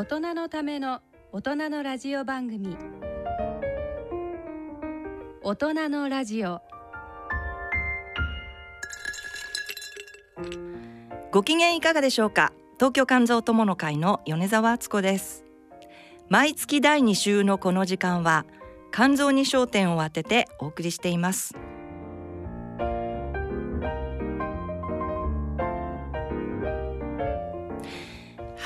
大人のための大人のラジオ番組。大人のラジオ。ご機嫌いかがでしょうか？東京肝臓友の会の米沢敦子です。毎月第2週のこの時間は肝臓に焦点を当ててお送りしています。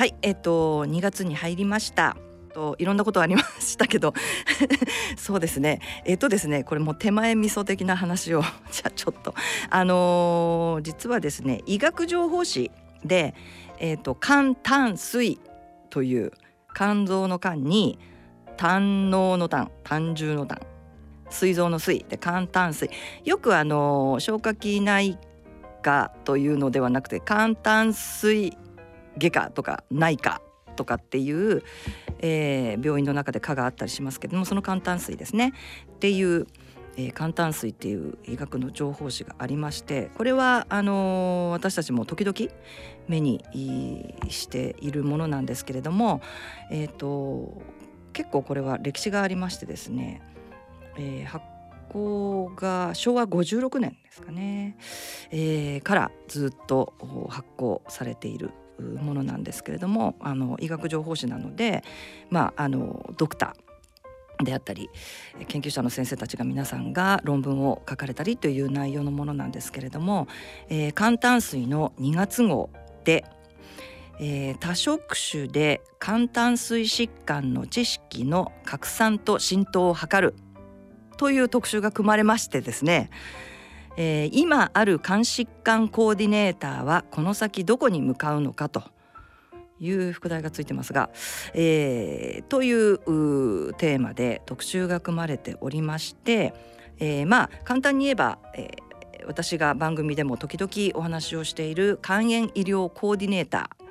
はいえっと2月に入りました。といろんなことありましたけど。そうですね。えっとですねこれも手前味噌的な話を。じゃあちょっと。あのー、実はですね医学情報誌でえっと肝胆水という肝臓の肝に胆のの胆胆汁の胆膵臓の膵で肝胆水。よくあの消化器内科というのではなくて肝胆水外科とか内科とかっていう、えー、病院の中で科があったりしますけどもその肝胆水ですね。っていう、えー、肝胆水っていう医学の情報誌がありましてこれはあのー、私たちも時々目にしているものなんですけれども、えーと、結構これは歴史がありましてですね、えー、発行が昭和56年ですかね、えー、からずっと発行されているものなんですけれどもあの医学情報誌なので、まあ、あのドクターであったり研究者の先生たちが皆さんが論文を書かれたりという内容のものなんですけれども「えー、肝胆水」の2月号で、えー、多職種で肝胆水疾患の知識の拡散と浸透を図るという特集が組まれましてですねえー、今ある肝疾患コーディネーターはこの先どこに向かうのかという副題がついてますが、えー、というテーマで特集が組まれておりまして、えー、まあ簡単に言えば、えー、私が番組でも時々お話をしている肝炎医療コーディネーター。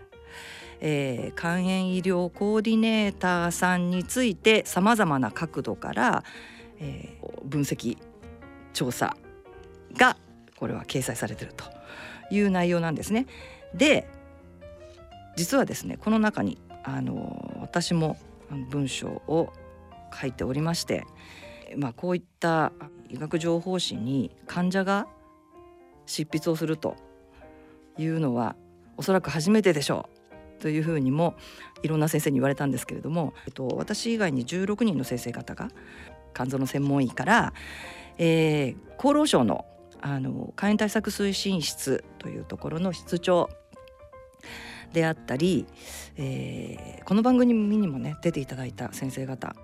えー、肝炎医療コーディネーターさんについてさまざまな角度から、えー、分析調査がこれは掲載されてるという内容なんですね。で実はですねこの中にあの私も文章を書いておりまして、まあ、こういった医学情報誌に患者が執筆をするというのはおそらく初めてでしょうというふうにもいろんな先生に言われたんですけれども、えっと、私以外に16人の先生方が肝臓の専門医から、えー、厚労省のあの肝炎対策推進室というところの室長であったり、えー、この番組にもね出ていただいた先生方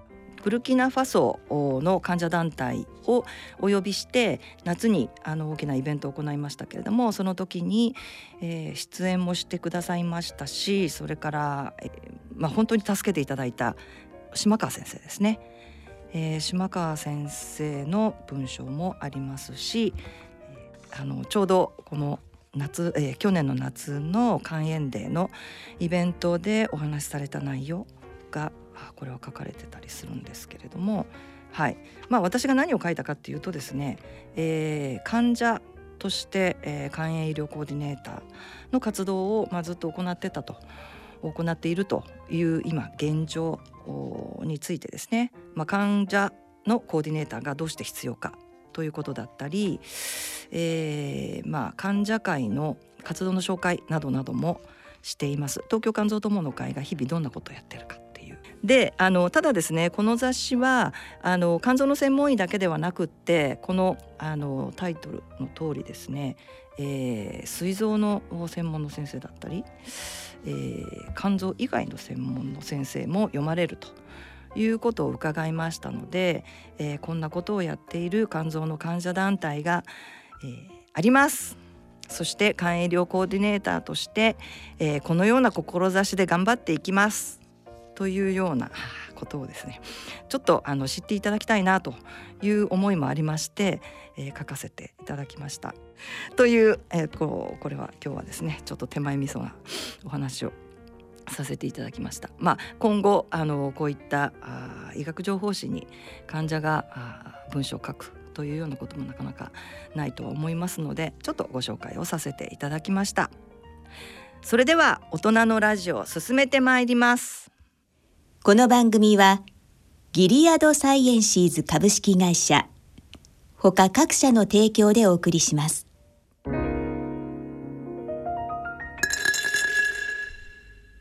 ブルキナファソの患者団体をお呼びして夏にあの大きなイベントを行いましたけれどもその時に、えー、出演もしてくださいましたしそれから、えー、まあ、本当に助けていただいた島川先生ですね、えー、島川先生の文章もありますしあのちょうどこの夏、えー、去年の夏の肝炎デーのイベントでお話しされた内容がこれは書かれてたりするんですけれども、はい。まあ、私が何を書いたかっていうとですね、えー、患者として、えー、肝炎医療コーディネーターの活動を、まあ、ずっと行ってたと行っているという今現状についてですね、まあ、患者のコーディネーターがどうして必要かということだったり、えー、まあ患者会の活動の紹介などなどもしています。東京肝臓友の会が日々どんなことをやってるかっていう。であのただですねこの雑誌はあの肝臓の専門医だけではなくってこのあのタイトルの通りですねえー、膵臓の専門の先生だったり、えー、肝臓以外の専門の先生も読まれると。いうことを伺いましたので、えー、こんなことをやっている肝臓の患者団体が、えー、あります。そして肝医療コーディネーターとして、えー、このような志で頑張っていきますというようなことをですねちょっとあの知っていただきたいなという思いもありまして、えー、書かせていただきました。という、えー、こうこれは今日はですねちょっと手前味噌なお話をさせていただきました。まあ、今後あのこういったあ医学情報誌に患者があ文章を書くというようなこともなかなかないとは思いますのでちょっとご紹介をさせていただきました。それでは大人のラジオ進めてまいります。この番組はギリアドサイエンシーズ株式会社他各社の提供でお送りします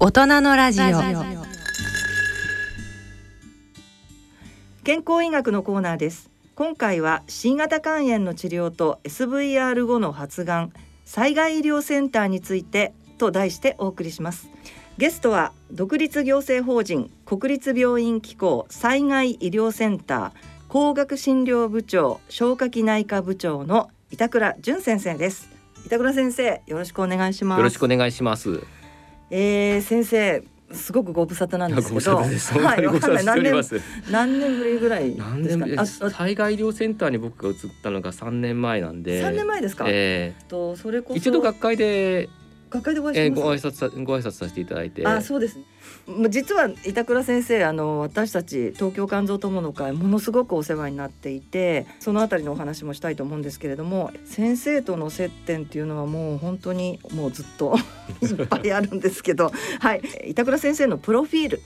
大人のラジオ。健康医学のコーナーです。今回は C 型肝炎の治療と SVR 後の発がん災害医療センターについてと題してお送りします。ゲストは独立行政法人国立病院機構災害医療センター工学診療部長消化器内科部長の板倉淳先生です。板倉先生よろしくお願いします。よろしくお願いします。えー、先生すごくご無沙汰なんですけど沙汰です。本当にご無沙汰しております。何年ぶりぐらい何ですか？災害医療センターに僕が移ったのが3年前なんで。三年前ですか、えとそれこそえ一度学会で、学会でお会いえー、ご挨拶さご挨拶させていただいて。あそうですもう実は板倉先生あの私たち東京肝臓友の会ものすごくお世話になっていてそのあたりのお話もしたいと思うんですけれども先生との接点っていうのはもう本当にもうずっと いっぱいあるんですけどはい板倉先生のプロフィール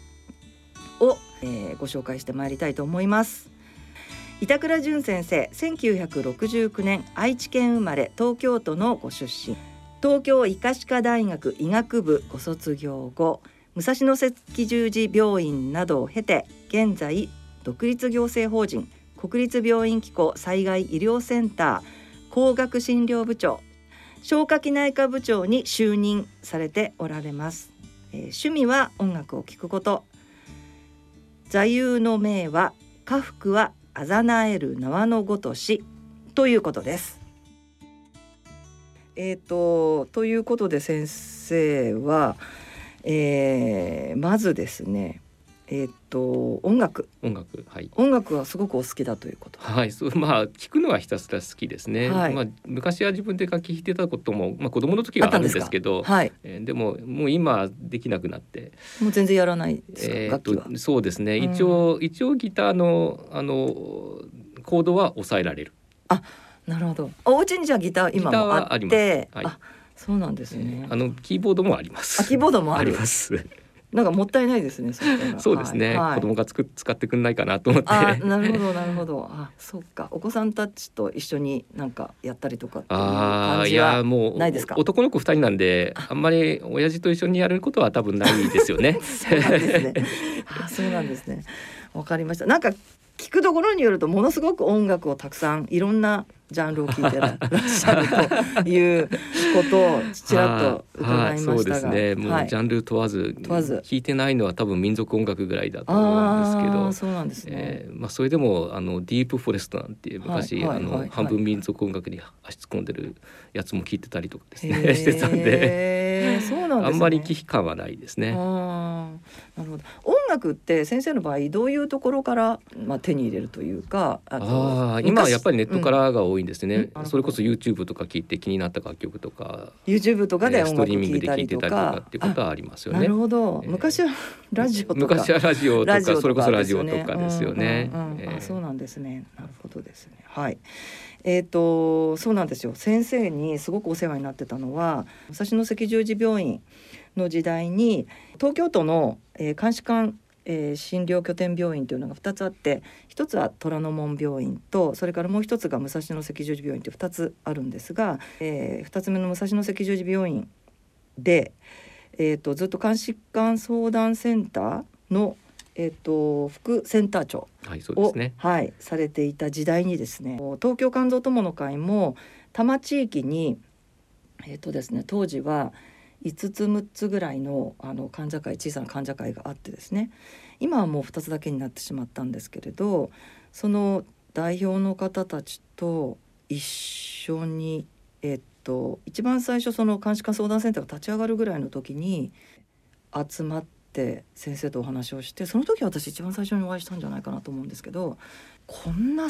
を、えーご紹介してまいりたいと思います。板倉淳先生1969年愛知県生まれ東京都のご出身東京医科歯科大学医学部ご卒業後武蔵野赤十字病院などを経て現在独立行政法人国立病院機構災害医療センター工学診療部長消化器内科部長に就任されておられます、えー趣味は音楽を聴くこと。座右の銘は家福はあざなえる縄のごとしということです。えー、とということで先生は、えーまずですねえっ、と音楽音楽はい。音楽はすごくお好きだということ。はい、そうまあ聞くのはひたすら好きですね。はいまあ昔は自分で楽器弾いてたこともまあ子供の時はあるんですけど、はい、えーでももう今できなくなって、もう全然やらないですか、えー楽器は？とそうですね。うん一応、一応ギターのあのコードは抑えられる。なるほど。お家にじゃあギター今もあって、ますはいあそうなんですね。あのキーボードもあります。あキーボードもあるります。なんかもったいないですね。そ そうですね。はいはい子供がつく使ってくんないかなと思って。あなるほどなるほどあそうかお子さんたちと一緒になんかやったりとかっていうああい感じはやもうないですか？男の子二人なんであんまり親父と一緒にやることは多分ないですよね。そうなんですねあそうなんですねわかりましたなんか聞くところによるとものすごく音楽をたくさんいろんなジャンルを聞いてらっしゃるということをちらっと伺いましたが、は いそうですね。もはい。うジャンル問わず、問わず。聞いてないのは多分民族音楽ぐらいだと思うんですけど。そうなんですね、えーまあそれでもあのディープフォレストなんていう昔、あの、はい半分民族音楽に足突っ込んでるやつも聞いてたりとかですへねー。してたんで、そうなんですね。あんまり危機感はないですね。なるほど。音楽って先生の場合どういうところから、まあ、手に入れるというかあとああ今はやっぱりネットか、昔らが多いんですね、うん。それこそ YouTube とか聞いて気になった楽曲とか、うん YouTube とかで音楽トリーミングで聴いたり聞いてたりととかかっていうことはありますよあなねるほど、えー。昔はラジオとか。昔はラジオとかそれこそラジオとかですよね。そうなんですね。なるほどですね。はい。えっ、とそうなんですよ。先生にすごくお世話になってたのは武蔵野赤十字病院の時代に東京都の、えー、監視官えー診療拠点病院というのが2つあって一つは虎ノ門病院とそれからもう一つが武蔵野赤十字病院という2つあるんですが、え2つ目の武蔵野赤十字病院で、えー、とずっと監視官相談センターの、えー、と副センター長はいそうでを、すね。はい、されていた時代にですね東京肝臓友の会も多摩地域に、えーとですね、当時は5つ6つぐらいのあの患者会小さな患者会があってですね今はもう2つだけになってしまったんですけれどその代表の方たちと一緒に、えっと、一番最初その監視官相談センターが立ち上がるぐらいの時に集まっって先生とお話をしてその時私一番最初にお会いしたんじゃないかなと思うんですけどこんな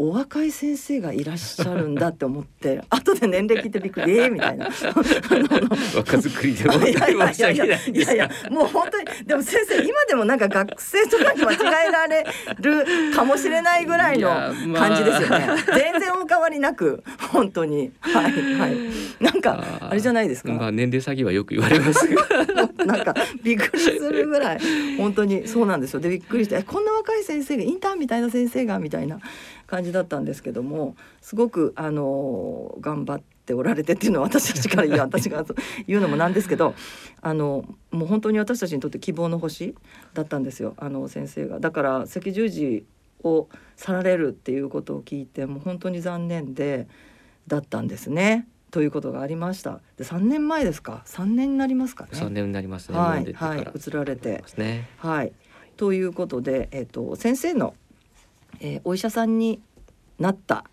お若い先生がいらっしゃるんだって思って 後で年齢聞いてびっくりえー、みたいな。若作りでもいやいやいやいやいいやもう本当にでも先生今でもなんか学生とかに間違えられるかもしれないぐらいの感じですよね、全然お変わりなく本当に。はいはい。なんかあれじゃないですか、まあ年齢詐欺はよく言われます。が なんかびっくりするぐらい本当にそうなんですよ。でびっくりしてえこんな若い先生がインターンみたいな先生がみたいな感じだったんですけどもすごくあの頑張っておられてっていうのは 私たちからいや 私が言うのもなんですけどあのもう本当に私たちにとって希望の星だったんですよあの先生が。だから赤十字を去られるっていうことを聞いてもう本当に残念でだったんですね。ということがありました。で3年前ですか？3年になりますかね？三年になりますね。はいはい移られてね。はい。ということで、えっ、と先生の、えーお医者さんになった、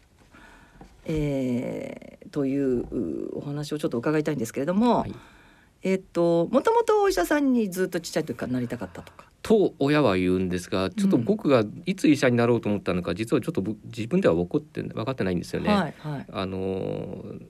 えーといううお話をちょっと伺いたいんですけれども、はいえっ、ともともとお医者さんにずっとちっちゃい時からなりたかったとか？と親は言うんですがちょっと僕がいつ医者になろうと思ったのか実はちょっと僕自分では分かって分かってないんですよね。はいはい。あのー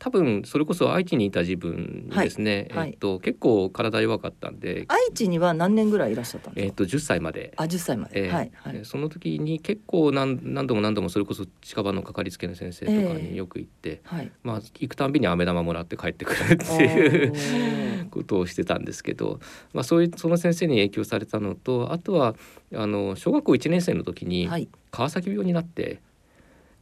多分それこそ愛知にいた自分にですね、はいはいえっと結構体弱かったんで、愛知には何年ぐらいいらっしゃったんですか？えっと10歳まで。あ10歳まで。えーはいはいえー。その時に結構何何度も何度もそれこそ近場のかかりつけの先生とかによく行って、はい。まあ行くたんびに飴玉もらって帰ってくるっていう ことをしてたんですけど、まあ、そういうその先生に影響されたのとあとはあの小学校1年生の時にはい。川崎病になって、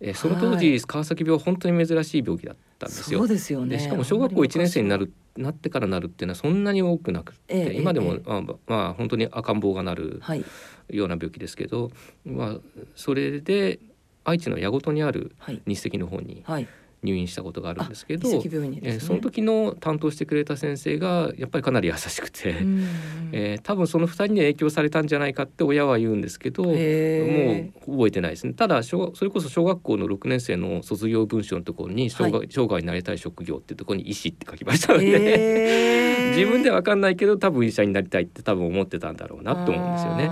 えーその当時川崎病は本当に珍しい病気だったんですよ。そうですよね。でしかも小学校1年生になるなってからなるっていうのはそんなに多くなくて、ええ今でも、ええまあ、まあ本当に赤ん坊がなるはいような病気ですけど、まあ、それで愛知の矢事にあるはい日赤の方にはい。入院したことがあるんですけど、ね。えーその時の担当してくれた先生がやっぱりかなり優しくて、うんえー多分その2人に影響されたんじゃないかって親は言うんですけどもう覚えてないですね。ただそれこそ小学校の6年生の卒業文章のところに生涯,、生涯になりたい職業っていうところに医師って書きましたので、自分では分かんないけど多分医者になりたいって多分思ってたんだろうなと思うんですよね。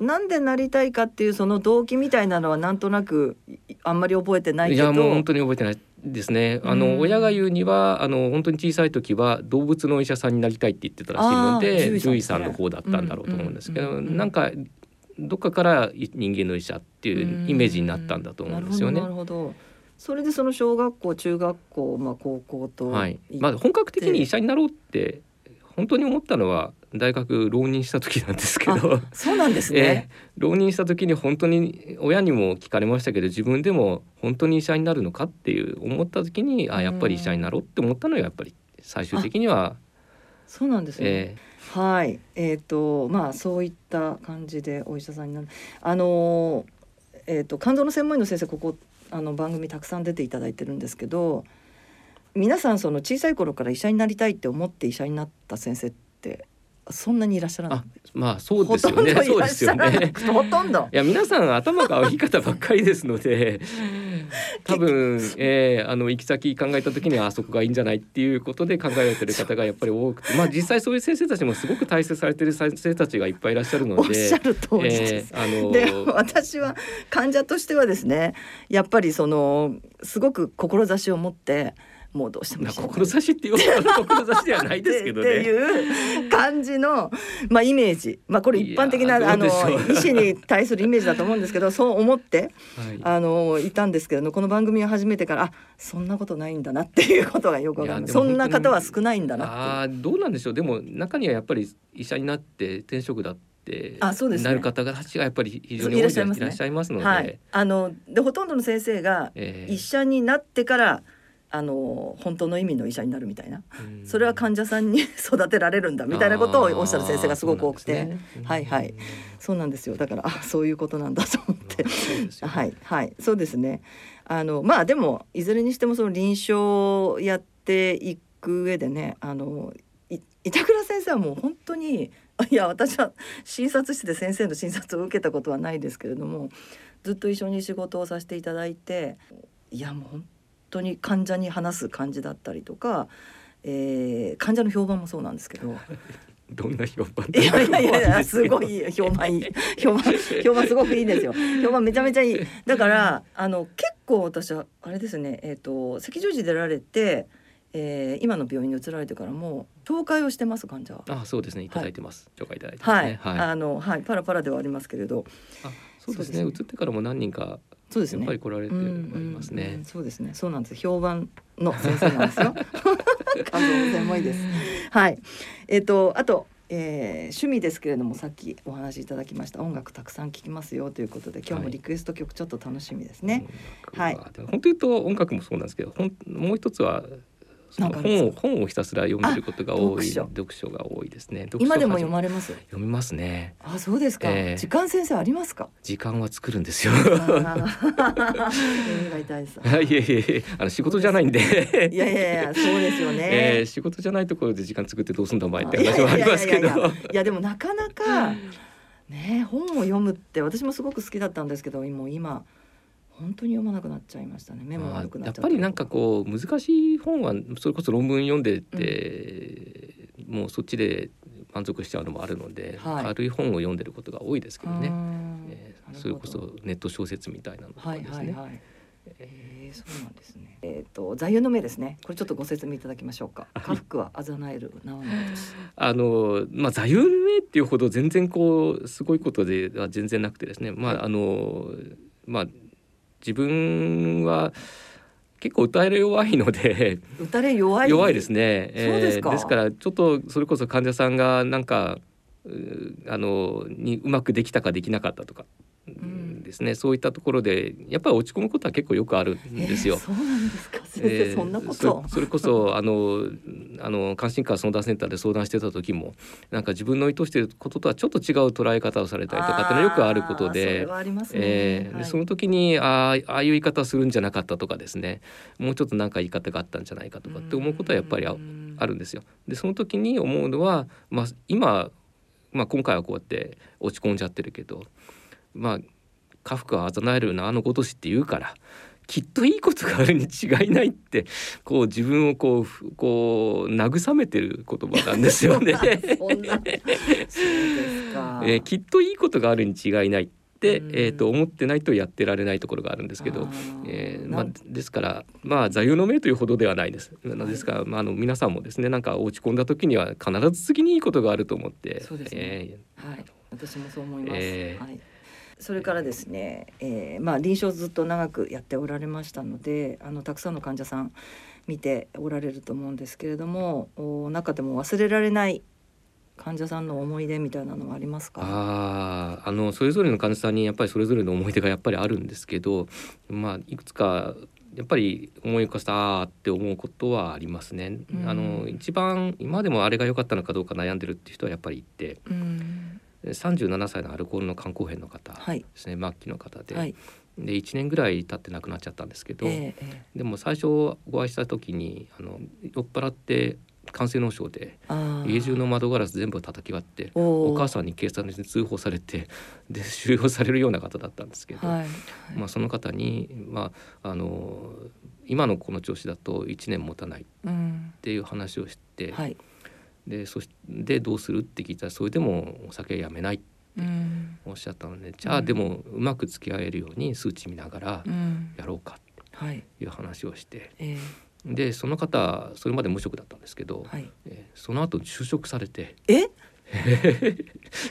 なんでなりたいかっていうその動機みたいなのはなんとなくいあんまり覚えてないけど。いやもう本当に覚えてないですね。あうんの親が言うにはあの本当に小さい時は動物のお医者さんになりたいって言ってたらしいので獣獣医医さんの方だったんだろうと思うんですけど、なんかどっかから人間の医者っていうイメージになったんだと思うんですよねな。るほどそれでその小学校中学校まあ高校とはい。まあ本格的に医者になろうって本当に思ったのは大学浪人した時なんですけど。そうなんですえね。え浪人した時に本当に親にも聞かれましたけど自分でも本当に医者になるのかっていう思った時にあやっぱり医者になろうって思ったのはやっぱり最終的には、そうなんですね。えはい、えっ、とまあそういった感じでお医者さんになる。あのーえっ、と肝臓の専門医の先生ここあの番組たくさん出ていただいてるんですけど、皆さんその小さい頃から医者になりたいって思って医者になった先生ってそんなにいらっしゃらないあ。まあそうですよねほとんどそうですよね。ほとんどい。や皆さん頭が合い方ばっかりですので多分、えーあの行き先考えた時にはあそこがいいんじゃないっていうことで考えられてる方がやっぱり多くてまあ実際そういう先生たちもすごく大切されてる先生たちがいっぱいいらっしゃるので。おっしゃる通りです。えーあので私は患者としてはですねやっぱりそのすごく志を持ってもうどうしても志っていうほどの志ではないですけどってね。いう感じの、まあ、イメージ、まあ、これ一般的なあの医師に対するイメージだと思うんですけど そう思ってはい。あのいたんですけどこの番組を始めてからあそんなことないんだなっていうことがよくわかる。そんな方は少ないんだなああどうなんでしょう。でも中にはやっぱり医者になって転職だってあそうですね。なる方たちがやっぱり非常に多いいらっしゃいますね。いらっしゃいますので、はい、あのでほとんどの先生がえー医者になってからあの本当の意味の医者になるみたいな。うん。それは患者さんに 育てられるんだみたいなことをおっしゃる先生がすごく多くて、ね。はいはい。そうなんですよ。だからあそういうことなんだと思って。ね。はいはい。そうですね。あのまあでもいずれにしてもその臨床をやっていく上でねあのい板倉先生はもう本当に いや私は診察室で先生の診察を受けたことはないですけれどもずっと一緒に仕事をさせていただいていやもう本当に患者に話す感じだったりとか、えー患者の評判もそうなんですけど。どんな評判？いやいやいやすごいい評判いい。評判評判すごくいいんですよ。評判めちゃめちゃいい。だからあの結構私はあれですねえっ、と赤十字出られて、えー、今の病院に移られてからも紹介をしてます患者は。あそうですね。い。ただいてます、紹介いただいてますはい、ねはい。あのはい。パラパラではありますけれど。あそうですね。移ってからも何人かそうですね。ぱり来られてはいますね、うんうんそうですね。そうなんです評判の先生なんですよ。感動の専門医です。はい。えっ、とあとえー趣味ですけれどもさっきお話しいただきました。音楽たくさん聴きますよということで今日もリクエスト曲ちょっと楽しみですね、音楽は。でも本当言うと音楽もそうなんですけどほんもう一つはなんか本を本をひたすら読んでることが多いあ読読書が多いですね。今でも読まれます？読みますね。あそうですか、ええ。時間先生ありますか？時間は作るんですよ。いやいやいやあの仕事じゃないんで。いやいやいやそうですよね、えー仕事じゃないところで時間作ってどうすんだお前って話もありますけど。いやでもなかなかね本を読むって私もすごく好きだったんですけどもう今本当に読まなくなっちゃいましたね目もまあ悪くなやっっちゃぱりなんかこう難しい本はそれこそ論文読んでて、もうそっちで満足しちゃうのもあるので、はい軽い本を読んでることが多いですけどね、ねえーそれこそネット小説みたいなのとはいかですね。はいはいえー、そうなんですね。えっ、と座右の銘ですね。これちょっとご説明いただきましょうか。家福はあざなえる縄の私。あのまあ座右の銘っていうほど全然こうすごいことでは全然なくてですねまああのまあ自分は結構歌える弱いので打たれ弱い？弱いですね。そうですかですからちょっとそれこそ患者さんがなんかうあのにうまくできたかできなかったとか。んですねそういったところでやっぱり落ち込むことは結構よくあるんですよ。えーそうなんですか。先えー生そんなこと。そそれこそあのあの関心科相談センターで相談してた時もなんか自分の意図していることとはちょっと違う捉え方をされたりとかっていうのはよくあることで。はありますね。えーではいその時にあーああいう言い方するんじゃなかったとかですねもうちょっとなんか言い方があったんじゃないかとかって思うことはやっぱりあうんあるんですよ。でその時に思うのは、まあ、今、まあ、今回はこうやって落ち込んじゃってるけどまあ家福はあざなえるなあのごとしって言うからきっといいことがあるに違いないってこう自分をこうふこう慰めてる言葉なんですよね。きっといいことがあるに違いないって、うんえー、と思ってないとやってられないところがあるんですけどえーまあですからまあ座右の銘というほどではないです。ですから、まあ、あの皆さんもですねなんか落ち込んだ時には必ず次にいいことがあると思ってそうですねえはい、私もそう思います。えーはい。それからですね、えーまあ臨床ずっと長くやっておられましたので、あのたくさんの患者さん見ておられると思うんですけれども、お中でも忘れられない患者さんの思い出みたいなのはありますか？あーあのそれぞれの患者さんにやっぱりそれぞれの思い出がやっぱりあるんですけど、まあ、いくつかやっぱり思い起こしたって思うことはありますね。うんあの一番今でもあれが良かったのかどうか悩んでるっていう人はやっぱりいてうん。37歳のアルコールの肝硬変の方ではい。すね、末期の方で,、はい。で1年ぐらい経って亡くなっちゃったんですけど、えーえーでも最初お会いした時にあの酔っ払って感染脳症で家中の窓ガラス全部叩き割ってお母さんに警察に通報されてで収容されるような方だったんですけど、はい。まあ、その方に、まあ、あの今のこの調子だと1年持たないっうん。ていう話をして、はい。でそしてどうするって聞いたらそれでもお酒やめないってうん。おっしゃったのでじゃあでもうまく付き合えるように数値見ながらうん。やろうかはい。っていう話をしてえでその方それまで無職だったんですけど、ー、はい。えーその後就職されてえ？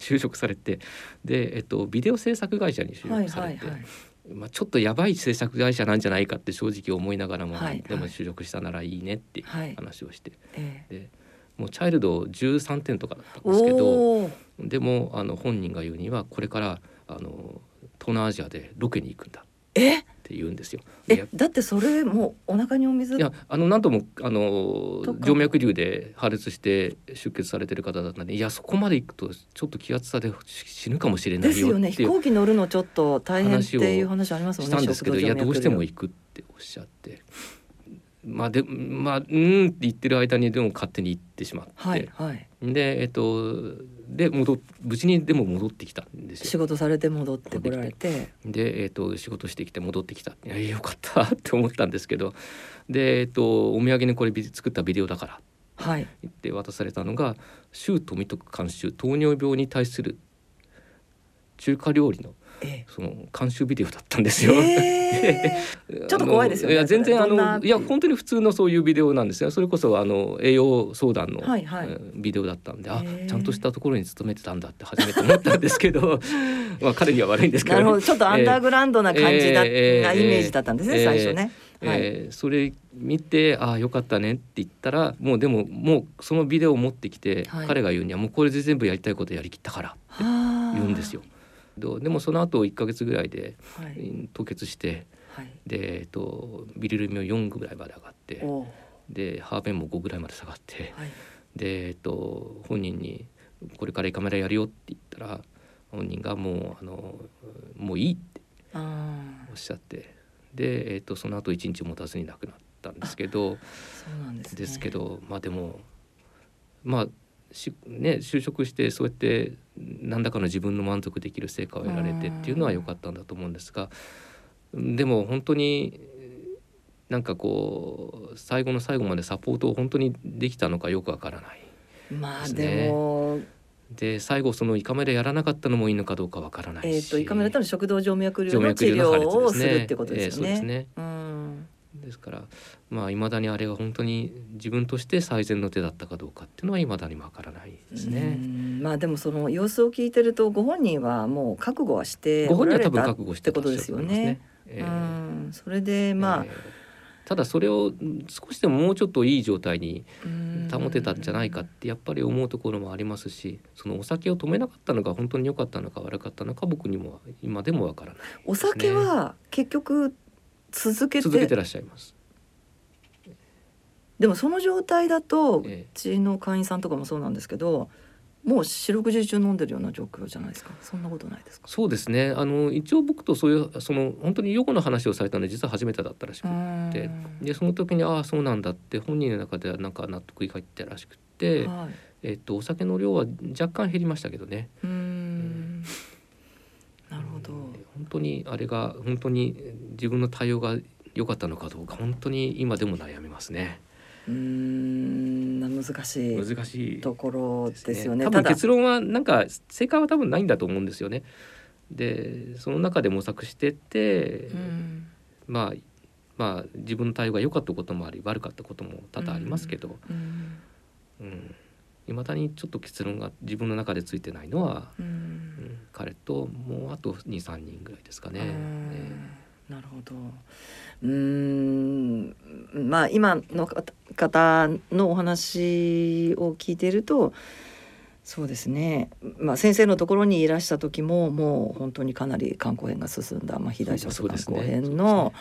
就職されてで、えっと、ビデオ制作会社に就はい職されて、はいはい。まあ、ちょっとやばい制作会社なんじゃないかって正直思いながらも、はいでも就職したならいいねっていうはい話をして、えでもうチャイルド13点とかだったんー、ですけどでもあの本人が言うにはこれからあの東南アジアでロケに行くんだっえ？て言うんですよ。でえだってそれもうお腹にお水。いやあの何度もあの静脈瘤で破裂して出血されてる方だったんでいやそこまで行くとちょっと気圧差で死ぬかもしれなですよね。飛行機乗るのちょっと大変っていう話ありますもんねしたんですけどいやどうしても行くっておっしゃってまあでまあうーんって言ってる間にでも勝手に行ってしまって、はいはい。でえっとで戻っ無事にでも戻ってきたんですよ。仕事されて戻ってこられて。で、えっと仕事してきて戻ってきたいやよかったって思ったんですけど。で、えっとお土産にこれ作ったビデオだから。ってはい。言って渡されたのが周富徳監修糖尿病に対する中華料理のえその監修ビデオだったんですよ。えー ちょっと怖いですよねいや全然あのいや本当に普通のそういうビデオなんですよ。それこそあの栄養相談の、はいはいえービデオだったんで、あちゃんとしたところに勤めてたんだって初めて思ったんですけど、まあ彼には悪いんですけど、ね。なるほどちょっとアンダーグラウンドな感じだ、えーなイメージだったんですね、えー最初ね。はい。えーそれ見てああよかったねって言ったらもうでももうそのビデオを持ってきて、はい彼が言うにはもうこれで全部やりたいことやりきったからって言うんですよ。どうでもその後1ヶ月ぐらいで、はい。うん凍結してはい。で、えっと、ビリルビンも4ぐらいまで上がってでハーベンも5ぐらいまで下がってはい。で、えっと、本人に「これから胃カメラやるよ」って言ったら本人がもうあの「もういい」ってあおっしゃってで、えっと、その後1日持たずに亡くなったんですけど。ですけ。どまあでもまあしね就職してそうやって何らかの自分の満足できる成果を得られてっていうのは良かったんだと思うんですがでも本当になんかこう最後の最後までサポートを本当にできたのかよくわからない。まあですねでも、で最後その胃カメラやらなかったのもいいのかどうかわからないし。えっ、と胃カメラとの食道静脈瘤静の治療をするってことですよね。ええそうですねうん。ですからまあいまだにあれが本当に自分として最善の手だったかどうかっていうのはいまだにわからないですうね。ん。まあでもその様子を聞いてるとご本人はもう覚悟はしてご本人は多分覚悟してことですよね。ええ。うん。それでまあ。え、え。ただそれをうん少しでももうちょっといい状態にうん。保てたんじゃないかってやっぱり思うところもありますしそのお酒を止めなかったのが本当に良かったのか悪かったのか僕にも今でもわからないお酒は結局続けて。続けてらっしゃいます。でもその状態だとうえ。えちの会員さんとかもそうなんですけどもう四六時中飲んでるような状況じゃないですか。そんなことないですか？そうですね。あの一応僕とそういうその本当に予後の話をされたのは実は初めてだったらしくって。でその時にああそうなんだって本人の中ではなんか納得いかったらしくって、はい。えっと、お酒の量は若干減りましたけどね。うーん。なるほど。本当にあれが本当に自分の対応が良かったのかどうか本当に今でも悩みますね。うーん難しい。難しいところですよね。多ただ。分結論はなんか正解は多分ないんだと思うんですよね。でその中で模索してって、うん。まあまあ自分の対応が良かったこともあり悪かったことも多々ありますけど、うん。うん。未だにちょっと結論が自分の中でついてないのは、ううんん彼ともうあと23人ぐらいですかね。うんえなるほど。うーん。まあ今の方のお話を聞いているとそうですね、まあ、先生のところにいらした時ももう本当にかなり肝硬変が進んだ、まあ、肥大症と肝硬変の、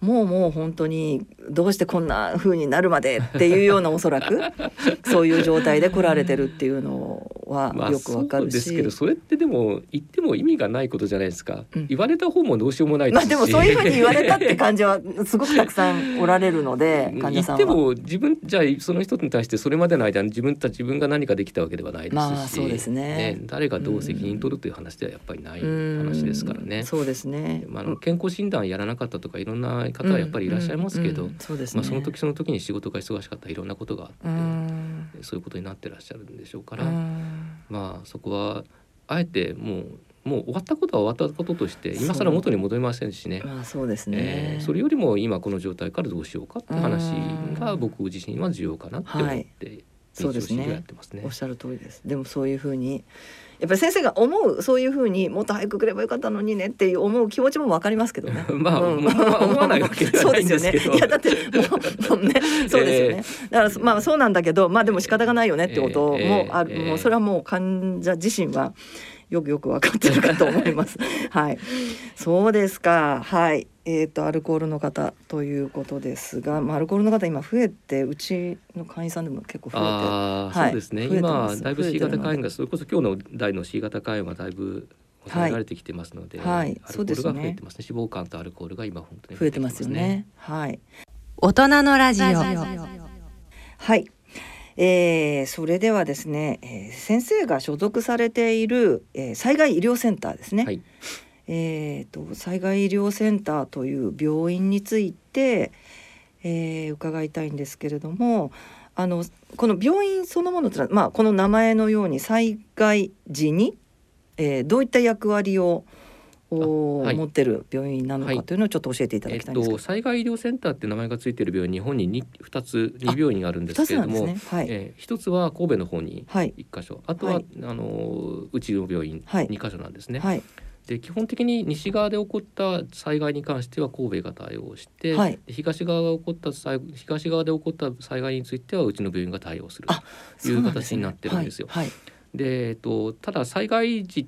もうもう本当にどうしてこんな風になるまでっていうようなおそらく そういう状態で来られてるっていうのはまあよくわかるそうですし、けどそれってでも言っても意味がないことじゃないですか、うん。言われた方もどうしようもないですし。まあでもそういうふうに言われたって感じはすごくたくさんおられるので患言って者さんは。も自分じゃあその人に対してそれまでの間に自分た自分が何かできたわけではないですし、まあそうですね。誰がどう責任取るという話ではやっぱりない話ですからね。そうですね。まあ、あの健康診断やらなかったとかいろんな方はやっぱりいらっしゃいますけど、うんうんそ。まあ、その時その時に仕事が忙しかったいろんなことがあって、うんそういうことになってらっしゃるんでしょうかうら、んまあそこはあえてもうもう終わったことは終わったこととして今更元に戻りませんしね。まあそうですね。えーそれよりも今この状態からどうしようかって話が僕自身は重要かなって思ってそうですね日常やってますねおっ。しゃる通りです。でもそういうふうにやっぱり先生が思うそういうふうにもっと早く来ればよかったのにねっていう思う気持ちもわかりますけどね。まあうんまあ思わないわけではないんですけどそうですよね。いやだってもうもうね そうですよね。だからまあそうなんだけどまあでも仕方がないよねってこともある、ええもうそれはもう患者自身はよくよく分かってるかと思います。はい。そうですか。はい。えっ、とアルコールの方ということですが、まあアルコールの方今増えてうちの会員さんでも結構増えて。はいそうですね今だいぶ C 型肝炎がそれこそ今日の代の C 型肝炎はだいぶ抑えられてきてますので、はいはいアルコールがそうですね増えてますね脂肪肝とアルコールが今本当に増えてますよね。はい。大人のラジオはい。えー、それではですね、えー先生が所属されている、えー災害医療センターですね。はいえー、と災害医療センターという病院について、えー伺いたいんですけれどもあのこの病院そのものってのは、まあ、この名前のように災害時に、えー、どういった役割をお、はい。持ってる病院なのはい。かというのをちょっと教えていただきたいんですけど、と、災害医療センターって名前がついている病院日本に 2, 2つあ2病院があるんですけれども、ね。はい、えー一つは神戸の方にはい。一箇所。あとは、はい。あのうちの病院はい。2箇所なんですね。はいで基本的に西側で起こった災害に関しては神戸が対応して、はい。で東側が起こった災東側で起こった災害についてはうちの病院が対応するあという形になってるんですよ。はいはい。で、えっと、ただ災害時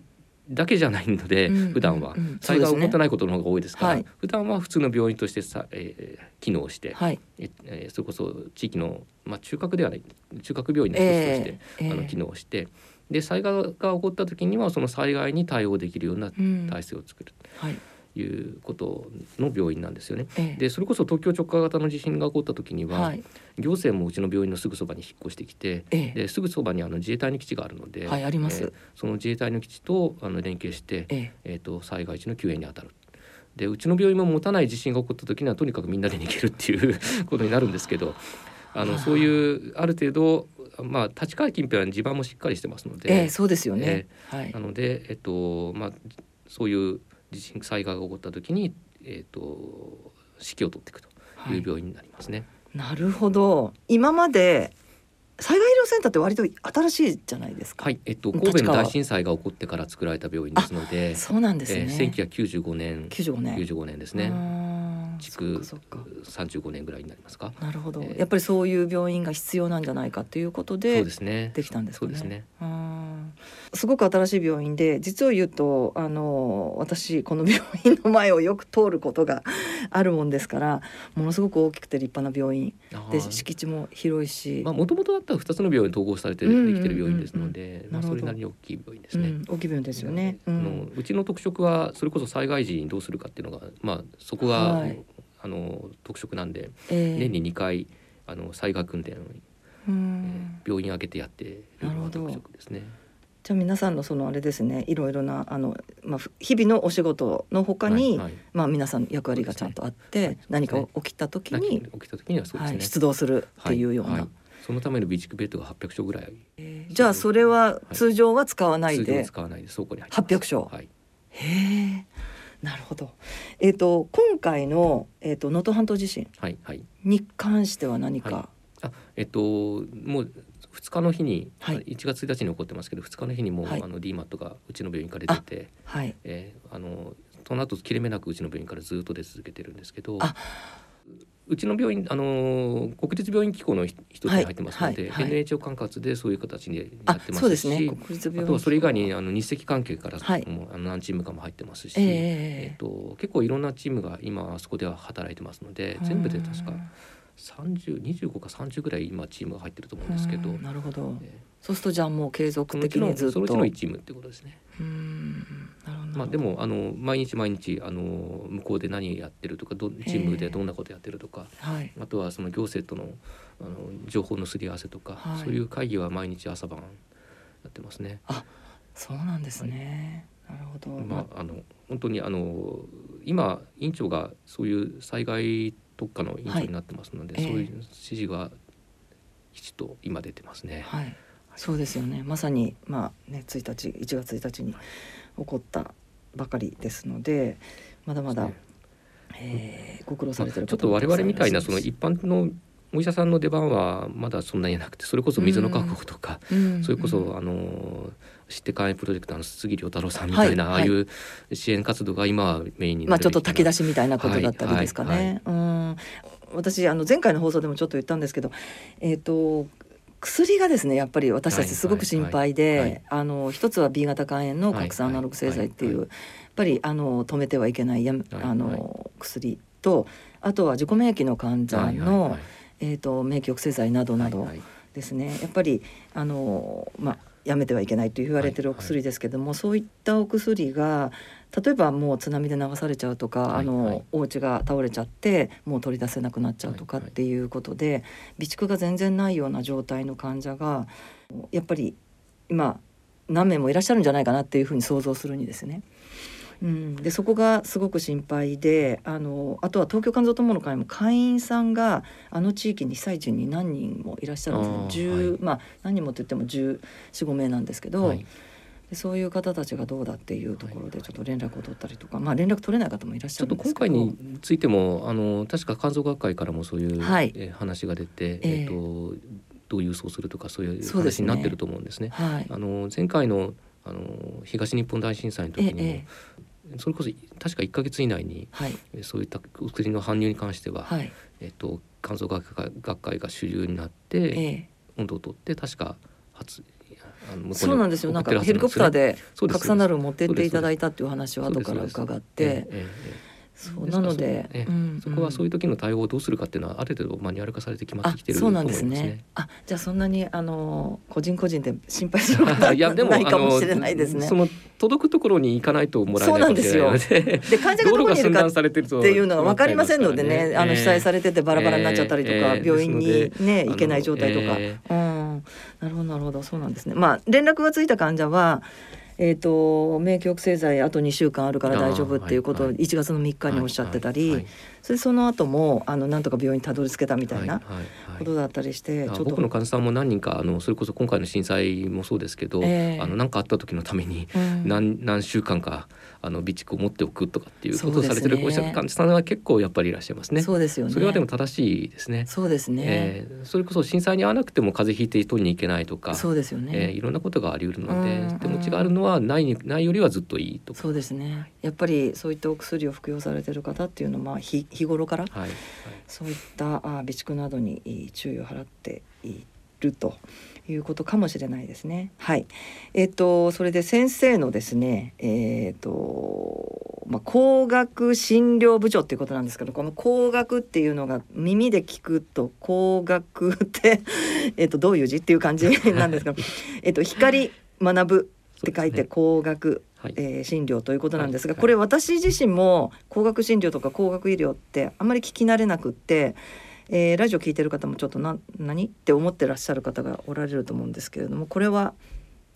だけじゃないので、うん普段は、災害起こってないことの方が多いですから、はい。普段は普通の病院としてさ、えー機能して、はい。ええーそれこそ地域の、まあ、中核ではない中核病院の一つとして、ええあの機能してで災害が起こった時にはその災害に対応できるようなうん。体制を作るはい。ということの病院なんですよね。ええ。でそれこそ東京直下型の地震が起こった時には、はい。行政もうちの病院のすぐそばに引っ越してきて、ええ。ですぐそばにあの自衛隊の基地があるので、はいあります。えーその自衛隊の基地とあの連携して、ええ。えー、と災害時の救援に当たる。でうちの病院も持たない地震が起こった時にはとにかくみんなで逃げるっていうことになるんですけどあのそういうある程度まあ立川近辺は地盤もしっかりしてますので、ええそうですよね、はい。なので、えっとまあ、そういう地震災害が起こった時に、えっと、指揮を取っていくという病院になりますね。なるほど。今まで災害医療センターって割と新しいじゃないですか。はい、えっと、立神戸の川大震災が起こってから作られた病院ですので、そうなんですね、えー、1995年。95年。95年ですね。ね築そっかそっか35年ぐらいになりますか。なるほど、えーやっぱりそういう病院が必要なんじゃないかということそうでですね。できたんですかね。そうですね。うんすごく新しい病院で実を言うとあの私この病院の前をよく通ることが あるもんですからものすごく大きくて立派な病院で敷地も広いし、まあ、もともとあった2つの病院統合されてできてる病院ですので、まあ、それなりに大きい病院ですね。うん、大きい病院ですよね。うあのんうちの特色はそれこそ災害時にどうするかっていうのが、まあ、そこが、はいあの特色なんで、ええ。年に2回あの災害訓練を、うえんー病院挙げてやっているのが特色ですね。じゃあ皆さんのそのあれですねいろいろなあの、まあ、ふ日々のお仕事のほかに、はいはい。まあ、皆さん役割がちゃんとあって、はい何か起きた時何に、か起きた時にはそうですね。はい、出動するっていうような、ははそのための備蓄ベッドが800床ぐらい。じゃあそれは通常は使わない通常で、使わないで倉庫に入ってます。800床はい、へえなるほど。えっ、と今回のえっ、と能登半島地震はいはい。に関しては何か、はあえっともう2日の日に、はい。1月1日に起こってますけど2日の日にもう、はい。あの DMAT がうちの病院から出て、はい、えーあのその後切れ目なくうちの病院からずっと出続けてるんですけどあうちの病院あの国立病院機構の一一つに入ってますので、はい。はい。はい NHO 管轄でそういう形になあってますしそうですね。国立病院あとはそれ以外にあの日赤関係からはい。もうあの何チームかも入ってますし、えええっと結構いろんなチームが今あそこでは働いてますので全部で確か3025か30ぐらい今チームが入ってると思うんですけど、うんなるほど。えそうするとじゃあもう継ー続的にずっと。そのうちの1チームってことですね。うんなるほど。まあでもあの毎日毎日あの向こうで何やってるとかどチームでどんなことやってるとかはい。あとはその行政とのあの情報のすり合わせとか、はいそういう会議は毎日朝晩やってますね。そうなんですね。なるほど。まああの本当にあの今院長がそういう災害特化の院長になってますので、はい。ええそういう指示がきちっと今出てますね。はい。そうですよね。まさにまあね1日1月1日に起こったばかりですので、まだまだ、そうですえーご苦労さまあれてるちょっと我々みたいなその一一般のお医者さんの出番はまだそんなになくてそれこそ水の確保とか、それこそ、あの知って肝炎プロジェクターの杉良太郎さんみたいな、はいああいう支援活動が今はメインになまあちょっと炊き出しみたいなことだったりですかね。うん。私あの前回の放送でもちょっと言ったんですけど、えっ、と薬がですねやっぱり私たちすごく心配で、あの一つは B 型肝炎の核酸アナログ製剤っていう、やっぱりあの止めてはいけないや、あの薬とあとは自己免疫の患者の、えっ、と免疫抑制剤などなど。ですね。やっぱりあのまあやめてはいけないと言われてるお薬ですけども、そういったお薬が例えばもう津波で流されちゃうとか、はいあの、はい。お家が倒れちゃってもう取り出せなくなっちゃうとかはいはいっていうことで、備蓄が全然ないような状態の患者がやっぱり今何名もいらっしゃるんじゃないかなっていうふうに想像するにですね。うん、でそこがすごく心配であのあとは東京肝臓友の会も会員さんがあの地域に被災地に何人もいらっしゃるんですね。あー10はい。まあ何人もって言っても1415名なんですけど、はい。でそういう方たちがどうだっていうところでちょっと連絡を取ったりとか、まあ連絡取れない方もいらっしちょっとゃるんですけど。今回についてもあの確か肝臓学会からもそういう、はい。えー話が出て、ええ。えっとどう郵送するとかそういう話になってると思うんですね。はい。あの前回のあの東日本大震災の時にも、ええそれこそ確か1か月以内にはい。えーそういった薬の搬入に関しては、はい。えっと肝臓学会学会が主流になって、ええ。温度を取って確か初あのそうなんですよ。なんかヘリコプターで拡散なるを持ってっていただいたっていう話を後から伺ってそうなのでええ。うんそこはそういうう時の対応をどうするかっていうのはある程度マニュアル化されて決まってあきてるとそうなん思いますね。ですね。あじゃあそんなにあの個人個人で心配することはいやでもないかもしれないですね。そ。の届くところに行かないともらえないので、で患者がどこにいるかっていうのが分かりませんのでね、あの被災されれててバラバラになっちゃったりとか、ええ。病院にね行けない状態とか、えうん、なるほどなるほど。そうなんですね。まあ連絡がついた患者は。えー、と免疫抑制剤あと2週間あるから大丈夫っていうことをあーはい。1月の3日におっしゃってたり、それその後もあのなんとか病院にたどり着けたみたいなことだったりして、ちょっと。僕の患者さんも何人かあのそれこそ今回の震災もそうですけど、ええ。あの何かあった時のためにうん。何何週間かあの備蓄を持っておくとかっていうことをされてるお患者さんは結構やっぱりいらっしゃいますね。そうですよね。それはでも正しいですね。そうですね。えーそれこそ震災に遭わなくても風邪ひいて取りに行けないとか、そうですよね。えーいろんなことがあり得るのでうん手持ちがあるのはないにないよりはずっといいとか。そうですね。やっぱりそういったお薬を服用されてる方っていうのはまあ日日頃からはい、はいそういったあ備蓄などにえー注意を払っているということかもしれないですね。はい。えっ、とそれで先生のですね、えっ、とまあ工学診療部長っていうことなんですけど、この工学っていうのが耳で聞くと工学って えっとどういう字っていう感じ なんですけど、えっと光学ぶって書いて工学はいえー診療ということなんですが、はいこれ私自身も高額診療とか高額医療ってあんまり聞き慣れなくって、えーラジオ聞いてる方もちょっとな何？って思ってらっしゃる方がおられると思うんですけれどもこれは、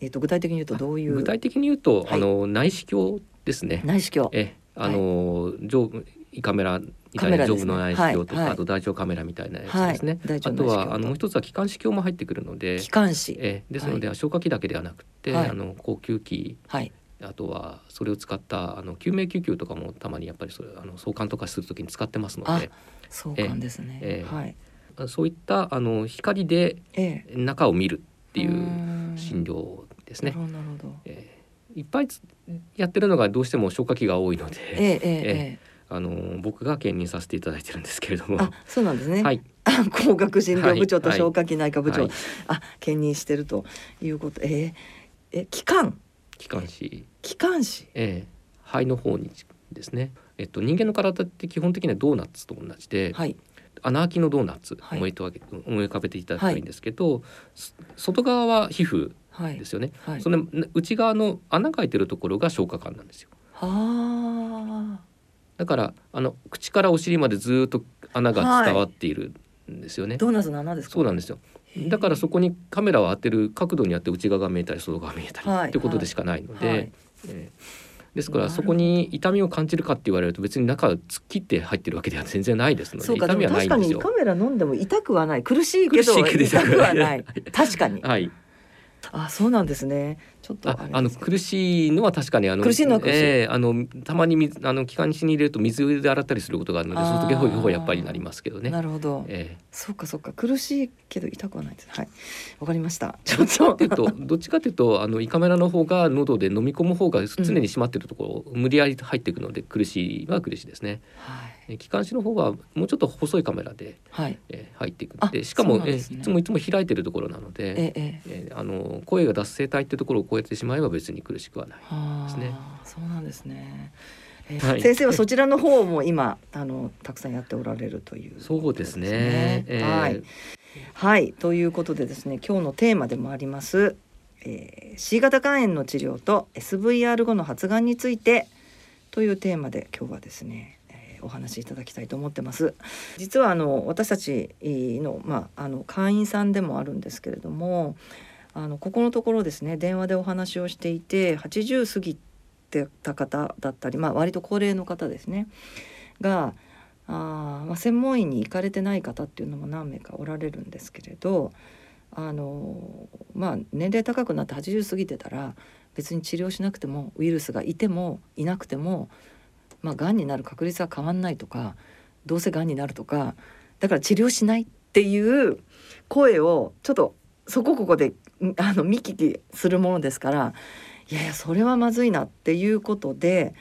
えー、と具体的に言うとどういう？具体的に言うと、はい。あの内視鏡ですね。内視鏡。えあの、上胃カメラみたいな上部の内視鏡とか、はい。はい。あと大腸カメラみたいなやつですね。あとはあのもう一つは気管支鏡も入ってくるので、気管支。えですので、消化器だけではなくて、はい。あの呼吸器。はい。あとはそれを使ったあの救命救急とかもたまにやっぱりそれあの送還とかするときに使ってますのでそうかんですね、ええ。はい。そういったあの光でええ。中を見るっていう診療ですね。なる。ほどえーいっぱいつやってるのがどうしても消化器が多いので、ええええええ。あの僕が兼任させていただいてるんですけれども、あそうなんですね、はい、あ工学診療部長とはい。消化器内科部長、はい。あ兼任してるということ。えー、え気管。気管支、気管支。えー肺の方にですね。えっと人間の体って基本的にはドーナツと同じで、はい。穴開きのドーナツはい。思いとわけ思い浮かべていただくといいんですけど、す外側は皮膚はい。ですよね。はい。その内側の穴が開いてるところが消化管なんですよ。はだからあの口からお尻までずーっと穴が伝わっているんですよね。あドーナツの穴ですか？そうなんですよ。だからそこにカメラを当てる角度によって内側が見えたり外側が見えたり、はい。っていうことでしかないので、はい。えーですからそこに痛みを感じるかって言われると別に中を突っ切って入ってるわけでは 全然ないですのそうかで痛みはないんですよ。確かにカ。メラ飲んでも痛くはない。苦しいけど苦しいけど痛くはない。確かに。はい。あそうなんですねちょっとああの苦しいのは確かにあの苦しいのは苦しい。えーあのたまに水あの気管支に入れると水で洗ったりすることがあるのでそういう時ほいほいやっぱりなりますけどね。なるほど。えそうかそうか。苦しいけど痛くはないですはい。わかりました。ちょっとっていうとどっちかというとあの胃カメラの方が喉で飲み込む方が常に閉まってるところを無理やり入っていくので苦しいは苦しいですね。はい。えー気管支の方はもうちょっと細いカメラで、はい。えー入っていくあでしかも、ね。ーいつもいつも開いてるところなので、ええええ。えーあの声が脱声帯っていうところを超えてしまえば別に苦しくはない。はですね。あそうなんですね。えーはい。先生はそちらの方も今 あのたくさんやっておられるというそうですね。えー。はい、はい、ということでですね今日のテーマでもあります、えー、C 型肝炎の治療と SVR 後の発がんについてというテーマで今日はですね、えーお話しいただきたいと思ってます。実はあの私たちのまああの会員さんでもあるんですけれどもあのここのところですね電話でお話をしていて80過ぎてた方だったり、まあ、割と高齢の方ですねがあ、まあ、専門医に行かれてない方っていうのも何名かおられるんですけれどあのまあ年齢高くなって80過ぎてたら別に治療しなくてもウイルスがいてもいなくてもまあ、がんになる確率は変わんないとかどうせがんになるとかだから治療しないっていう声をちょっとそこここであの見聞きするものですからいやいやそれはまずいなっていうことで、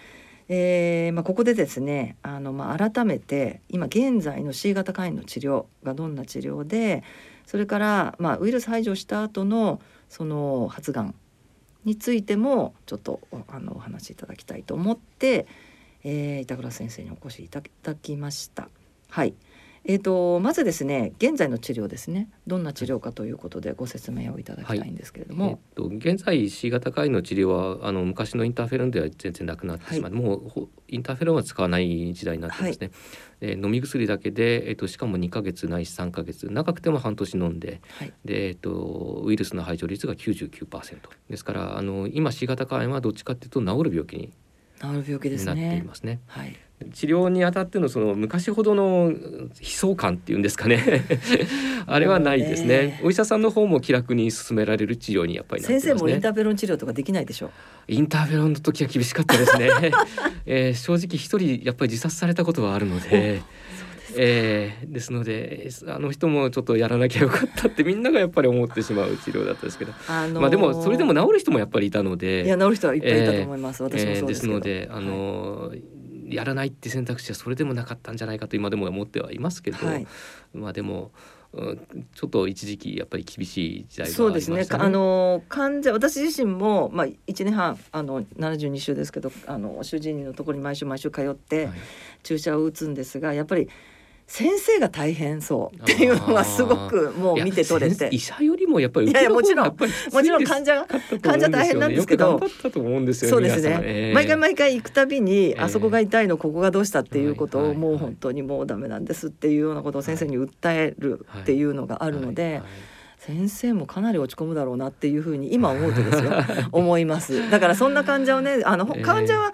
えーまあ、ここでですねあの、まあ、改めて今現在の C 型肝炎の治療がどんな治療でそれから、まあ、ウイルス排除した後のその発がんについてもちょっとおあのお話しいただきたいと思って、えー板倉先生にお越しいただきました。はい。えー、とまずですね現在の治療ですね。どんな治療かということでご説明をいただきたいんですけれども、えっと、現在 C 型肝炎の治療はあの昔のインターフェロンでは全然なくなってしまう、もうほインターフェロンは使わない時代になってますね、で飲み薬だけで、えっと、しかも2ヶ月ないし3ヶ月長くても半年飲んではい。で、えっと、ウイルスの排除率が99%ですからあの今 C 型肝炎はどっちかっていうと治る病気に治る病気ですなっていね。ますね。はい。治療にあたってのその昔ほどの悲壮感っていうんですかね。あれはないですね。ね。お医者さんの方も気楽に進められる治療にやっぱりなってますね。先生もインターフェロン治療とかできないでしょう。インターフェロンの時は厳しかったですね、えー正直一人やっぱり自殺されたことはあるので。えーですのであの人もちょっとやらなきゃよかったってみんながやっぱり思ってしまう治療だったんですけど、あのーまあでもそれでも治る人もやっぱりいたので。いや治る人はいっぱいいたと思います。私もえーですそうですけど。のであのーやらないって選択肢はそれでもなかったんじゃないかと今でも思ってはいますけど、はいまあでも、うんちょっと一時期やっぱり厳しい時代があそう。ですね。あの患者私自身もまあ一年半あの七十二週ですけどあの主治医のところに毎週毎週通ってはい注射を打つんですがやっぱり先生が大変そうっていうのがすごくもう見て取れて。医。者よりもやっぱりいやもちろん。もちろん患者が患者大変なんですけど。よく頑張ったと思うんですよそうですね。えー毎回毎回行くたびに、えーあそこが痛いのここがどうしたっていうことを、もう本当にもうダメなんですっていうようなことを先生に訴えるっていうのがあるので、先生もかなり落ち込むだろうなっていうふうに今思うとですよ。思います。だからそんな患者をねあの、えー患者は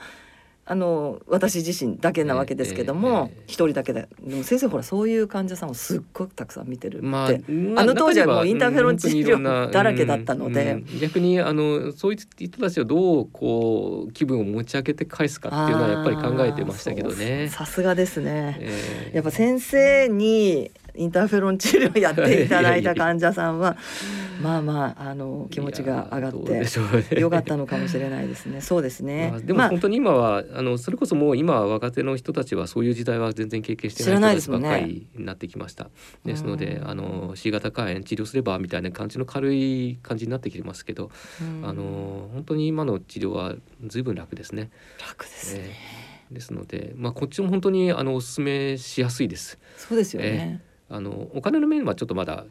あの私自身だけなわけですけども一、人だけででも先生ほらそういう患者さんをすっごくたくさん見てるって、まあ、あの当時はもうインターフェロン治療だらけだったので。逆にあのそういう人たちをどうこう気分を持ち上げて返すかっていうのはやっぱり考えてましたけどね。さすがですね、えーやっぱ先生にインターフェロン治療やっていただいた患者さんは まあまああの気持ちが上がってよかったのかもしれないですね。そうですね。まあ、でも本当に今は、あ、のそれこそもう今は若手の人たちはそういう時代は全然経験してなない人たちばっかりになってきました。ですのでうんあの C 型肝炎治療すればみたいな感じの軽い感じになってきてますけど、うんあの本当に今の治療は随分楽ですね。楽ですね。えーですので、まあ、こっちも本当にあのお勧めしやすいです。そうですよね。あのお金の面はちょっとまだ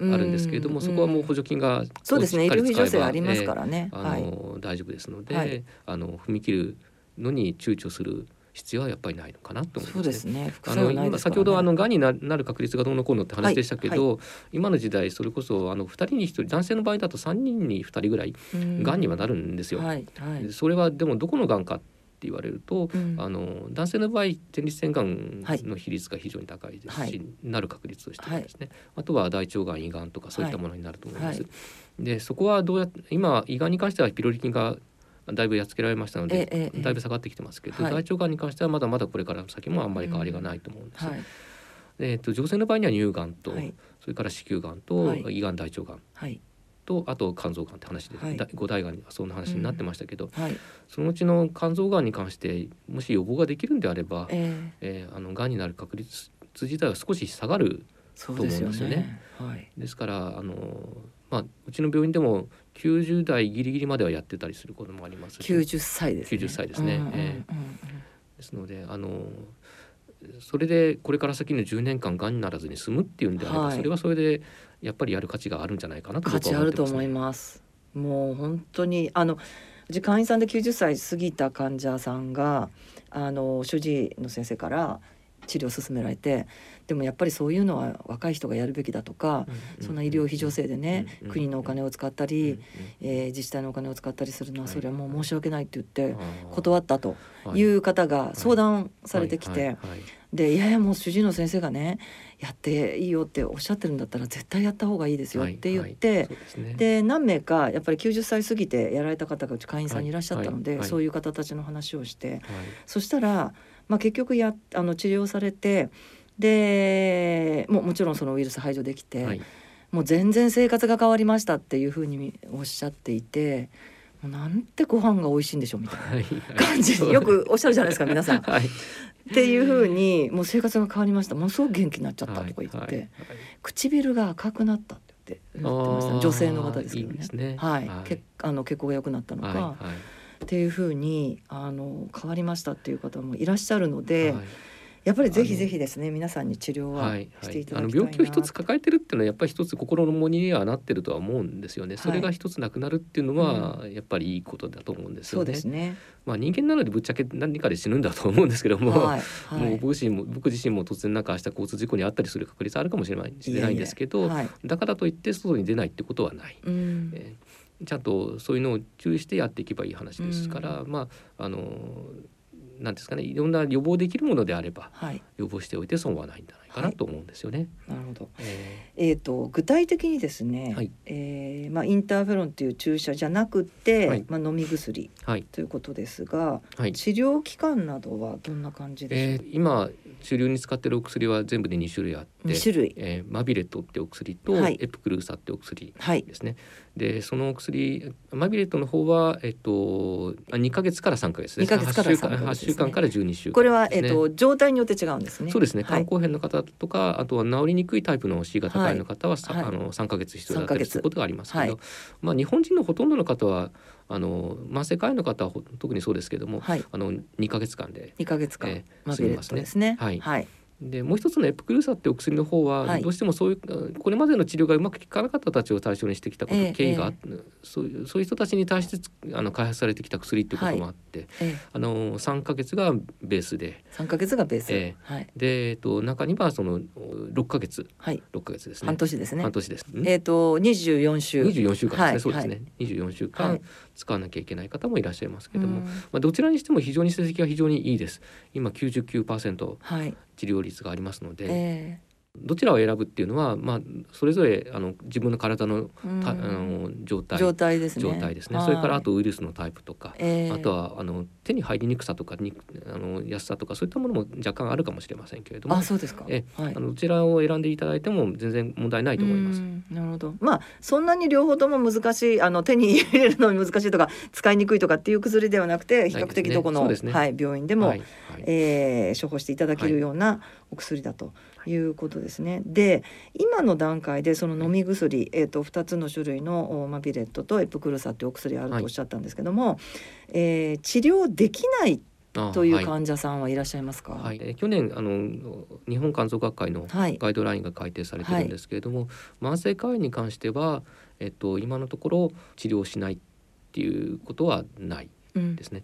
あるんですけれども、うんそこはもう補助金がそうですね。医療費しっかり使えば助成ありますからね。あはい。の大丈夫ですので、はいあの踏み切るのに躊躇する必要はやっぱりないのかなと思いますね。そうですね。副あ作用ないの今先ほどあのがんにななる確率がどうのこうのって話でしたけど、は今の時代それこそあの2人に1人男性の場合だと3人に2人ぐらいうんがんにはなるんですよ。はいはいで。それはでもどこのがんかって言われると、うん。あの男性の場合前立腺がんはい。の比率が非常に高いですし、はい。なる確率としてはですね、あとは大腸がん胃がんとかそういったものになると思います。はい。でそこはどうやって今胃がんに関してはピロリ菌がだいぶやっつけられましたので、ええええだいぶ下がってきてますけど、はい。大腸がんに関してはまだまだこれから先もあんまり変わりがないと思うんです。えっと女性の場合には乳がんと、はい。それから子宮がんと、はい。胃がん大腸がん。はいとあと肝臓がんって話で、はい大がんそんな話になってましたけど、はい。そのうちの肝臓がんに関してもし予防ができるんであれば、えええーあのがんになる確率自体は少し下がるそうですよと思うんですよね。はい。ですからあの、まあ、うちの病院でも90代ギリギリまではやってたりすることもありますし九十歳ですね。90歳ですねうんうんうんうんえですのであのそれでこれから先の10年間がんにならずに済むっていうんであれば、はいそれはそれでやっぱりやる価値があるんじゃないかなと価僕値あるとは思います。もう本当にあのうち会員さんで90歳過ぎた患者さんがあの主治医の先生から治療を勧められてでもやっぱりそういうのは若い人がやるべきだとか、そんな医療費助成でね、国のお金を使ったり、えー自治体のお金を使ったりするのははい。それはもう申し訳ないって言って断ったとい。う方が相談されてきて、でいやいやもう主治医の先生がねやっていいよっておっしゃってるんだったら絶対やった方がいいですよって言って、ですね。で何名かやっぱり90歳過ぎてやられた方がうち会員さんにいらっしゃったので、そういう方たちの話をしてはい。そしたら、まあ、結局やあの治療されてでもうもちろんそのウイルス排除できて、はい。もう全然生活が変わりましたっていうふうにおっしゃっていてなんてご飯が美味しいんでしょうみたいな。はい。感じよくおっしゃるじゃないですか皆さん。っ はい。ていうふうにもう生活が変わりました。ものすごく元気になっちゃったとか言って、はいはい唇が赤くなったって言ってました女性の方ですけどね。いいね。はい、はい。けあの血行が良くなったのか、っていうふうにあの変わりましたっていう方もいらっしゃるので、はいやっぱりぜひぜひですね皆さんに治療ははいしていたあのだきたいな、病気を一つ抱えてるっていうのはやっぱり一つ心の重荷にはなってるとは思うんですよね。それが一つなくなるっていうのはやっぱりいいことだと思うんですそうよね。ですね。まあ人間なのでぶっちゃけ何かで死ぬんだと思うんですけども、はいはいもう僕自身も僕自身も突然なんか明日交通事故にあったりする確率あるかもしれないしれないんですけど、だからといって外に出ないってことはない。うんえーちゃんとそういうのを注意してやっていけばいい話ですから、まああのなんですかねいろんな予防できるものであればはい。予防しておいて損はないんじゃないかなと思うんですよね。なるほど。ええー、と具体的にですね、はい。えーまあ、インターフェロンっていう注射じゃなくて、はい。まあ、飲み薬ーはい。ということですがはい。治療期間などはどんな感じでしょえー今主流に使ってるお薬は全部で2種類あっう、て、2種類。えーマビレットってお薬と、はい。エプクルーサってお薬はい。ですね。でそのお薬マビレットの方はえっとあ2ヶ月から3ヶ月です。2ヶ月から8週間3ヶ月ですね。8週間から12週間これは、えですねー、と状態によって違うんですね。そうですね。はい、肝硬変の方とか、あとは治りにくいタイプの C 型肝炎の方は、あの3ヶ月必要だったりすることがありますけど、はい。まあ日本人のほとんどの方はあの慢性肝炎の方はほ特にそうですけども、はい、あの2ヶ月間で。2ヶ月間、えーマビレットですね。はい。はい、でもう一つのエプクルーサってお薬の方は、はい。どうしてもそういうこれまでの治療がうまく効かなかった人たちを対象にしてきたこと、ええ経緯があって、そういうそういう人たちに対してつあの開発されてきた薬っていうこともあって、えあの3ヶ月がベースで。ー、3ヶ月がベース、えはい。で、えっと、中にはその6ヶ月。はい。6ヶ月ですね。半年ですね。半年です、えっ、と24週24週間ですね、はいそうですね、24週間。はい使わなきゃいけない方もいらっしゃいますけども、うん。まあ、どちらにしても非常に成績は非常にいいです。今99%はい。治療率がありますので、えどちらを選ぶっていうのは、まあ、それぞれあの自分の体のーた、あうんの状態。状態ですね。状態ですね、はい。それからあとウイルスのタイプとか、えーあとはあの手に入りにくさとかにあの安さとかそういったものも若干あるかもしれませんけれどもあそうですか。えはい。あのどちらを選んでいただいても全然問題ないと思います。うん。なるほど。まあそんなに両方とも難しいあの手に入れるのに難しいとか使いにくいとかっていう薬ではなくて比較的どこの、そうですね。はい病院でも、はい。はい。えー処方していただけるようなお薬だということですね。で今の段階でその飲み薬、えー、と2つの種類のおマビレットとエプクルサっていうお薬あるとおっしゃったんですけども、えー治療できないあというはい。患者さんはいらっしゃいますか、はい、えー去年あの日本肝臓学会のはい。ガイドラインが改定されてるんですけれども、慢性肝炎に関しては、えっと、今のところ治療しないっていうことはないうんですね。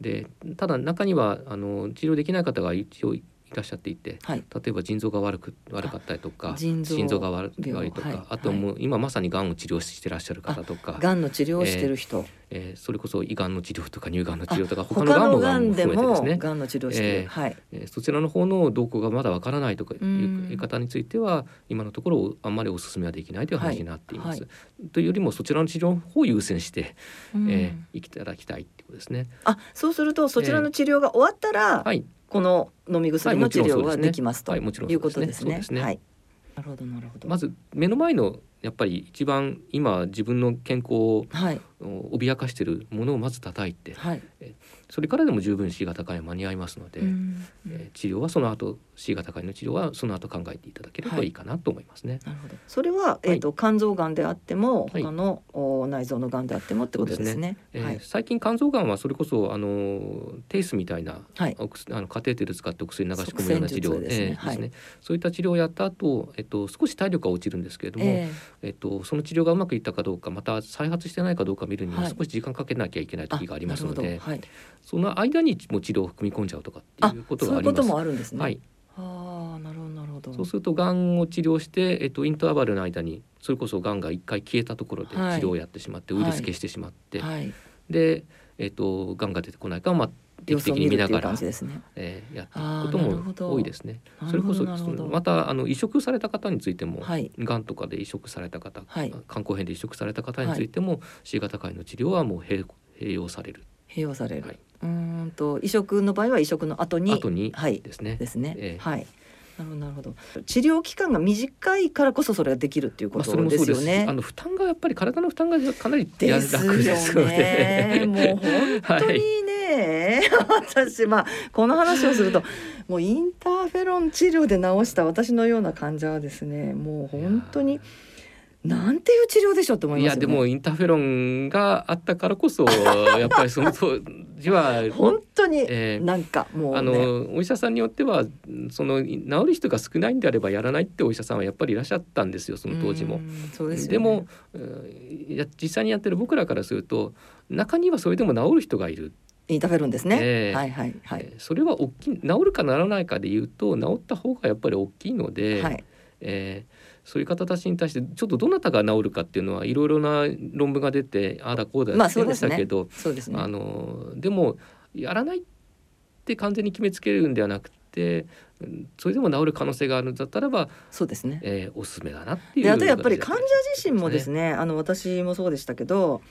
でただ中にはあの治療できない方が一応いらっしゃっていてはい。例えば腎臓が悪く悪かったりとか腎臓心臓が悪いとか、はい。あともう今まさにがんを治療してらっしゃる方とか、がんの治療をしてる人、えーそれこそ胃がんの治療とか乳がんの治療とかあ他のがんもがんで増えてでもすね。がんの治療をしてる、えーはい。えーそちらの方の動向がまだわからないとかいう方については今のところあんまりお勧めはできないという話になっています。はい。というよりもそちらの治療の方を優先して、うん。えー、いただきたいっていうことですね。あそうするとそちらの治療が終わったら、はい、この飲み薬の治療ができますとはいもちろんいそうことですね。はい。なるほどなるほど。まず目の前のやっぱり一番今自分の健康をはい脅かしているものをまず叩いてはい。それからでも十分 C 型肝炎間に合いますので、うんえー治療はその後 C 型肝炎の治療はその後考えていただければいいかなと思いますね。なるほど。それはえっ、と、肝臓がんであってもはい。他の、お内臓のがんであってもってことですね。えーはい。最近肝臓がんはそれこそあのテイスみたいな、はい。あのカテーテル使ってお薬流し込むような治療ですね。えーはい。そういった治療をやった後、えっと少し体力が落ちるんですけれども、ええ。っとその治療がうまくいったかどうかまた再発してないかどうか見るにははい。少し時間かけなきゃいけないー時がありますので。その間にもう治療を組み込んじゃうとかってあいうことそういうことがあります。もあるんですね。はい。ああなるほどなるほど。そうするとがんを治療して、えっと、インターバルの間にそれこそがんが一回消えたところで治はい。療をやってしまって、ウイルス消してしまって、はい。で、えっと、がんが出てこないかは、まあ、定期的に見ながらね。えーやっていくことも多いですね。それこそまたあの移植された方についても、はい。がんとかで移植された方、はい。肝硬変で移植された方についても、C 型肝炎の治療はもう併併用される併用される、はい。うーんと移植の場合は移植の後に後にはい。ですね。ですね、ええ。はい。なるほどなるほど。治療期間が短いからこそそれができるっていうことですすよね。あの負担がやっぱり体の負担がかなりやです楽ですよね。もう本当にね、私まあこの話をするともうインターフェロン治療で治した私のような患者はですねもう本当になんていう治療でしょうと思いいますよね。やでもインターフェロンがあったからこそ やっぱりその当時は本当にえーなんかもうね、あのお医者さんによってはその治る人が少ないんであればやらないってお医者さんはやっぱりいらっしゃったんですよその当時も。ですよねでも、実際にやってる僕らからすると中にはそれでも治る人がいる、インターフェロンですね。ええはいはいはい。えーそれは大きい治るかならないかで言うと治った方がやっぱり大きいので、はい。えーそういう方たちに対してちょっとどなたが治るかっていうのはいろいろな論文が出てああだこうだまあ出ましたけど。あのでもやらないって完全に決めつけるんではなくてうんそれでも治る可能性があるんだったらば、そうですね。えーおすすめだなっていうであとやっぱり形患者自身もですねあの私もそうでしたけど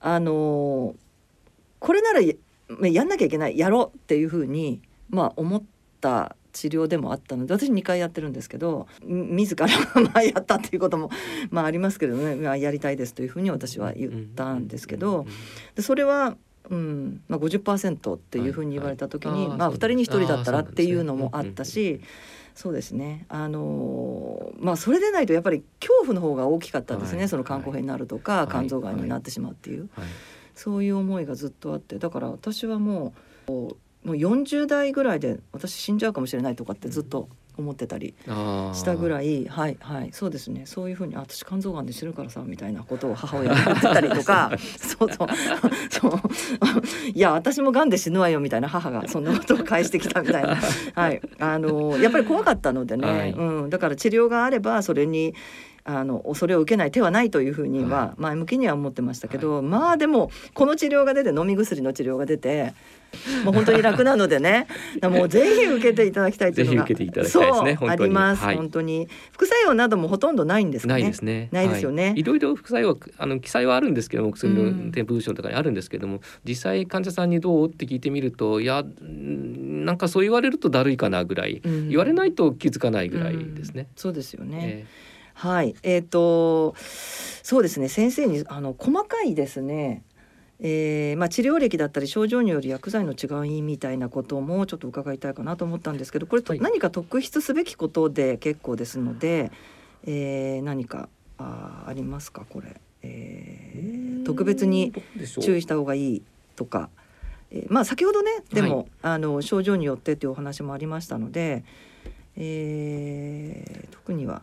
あのこれならややんなきゃいけないやろうっていうふうにまあ思った治療でもあったので私2回やってるんですけどん自ら まあやったっていうこともまあありますけどね、まあ、やりたいですというふうに私は言ったんですけどでそれは、うんまあ、50%っていうふうに言われた時に、はいはいまあ、2あーそう人に1人だったらっていうのもあったし。そうですね。あのーまあそれでないとやっぱり恐怖の方が大きかったですね。はいその肝硬変になるとか、はい肝臓がんになってしまうっていう、はいそういう思いがずっとあって、だから私はもうもう40代ぐらいで私死んじゃうかもしれないとかってずっと思ってたりしたぐらい、はいはいそうですね。そういうふうにあ私肝臓がんで死ぬからさみたいなことを母親に言ってたりとか、そうそう。そう。いや私もがんで死ぬわよみたいな母がそんなことを返してきたみたいな。はい、あのやっぱり怖かったのでね、はい。うん、だから治療があればそれにあの恐れを受けない手はないというふうにはは前向きには思ってましたけど、まあでもこの治療が出て飲み薬の治療が出てもう本当に楽なのでね もうぜひ受けていただきたいというのがぜひ受けていただきたいですねあります、はい。本当に。副作用などもほとんどないんですかね？ないですね。ないですよね。はい、いろいろ副作用はあの記載はあるんですけども薬うん。の添付文章とかにあるんですけども、実際患者さんにどうって聞いてみるといやうんなんかそう言われるとだるいかなぐらい、うん。言われないと気づかないぐらいですね。うん。そうですよね、えはい、えっ、とそうですね。先生にあの細かいですね、えーまあ、治療歴だったり症状による薬剤の違いみたいなこともちょっと伺いたいかなと思ったんですけどこれとはい。何か特筆すべきことで結構ですので、えー何かあーありますか？これ、えー特別に注意した方がいいとか、えーまあ先ほどねでも、はいあの症状によってというお話もありましたので、えー特には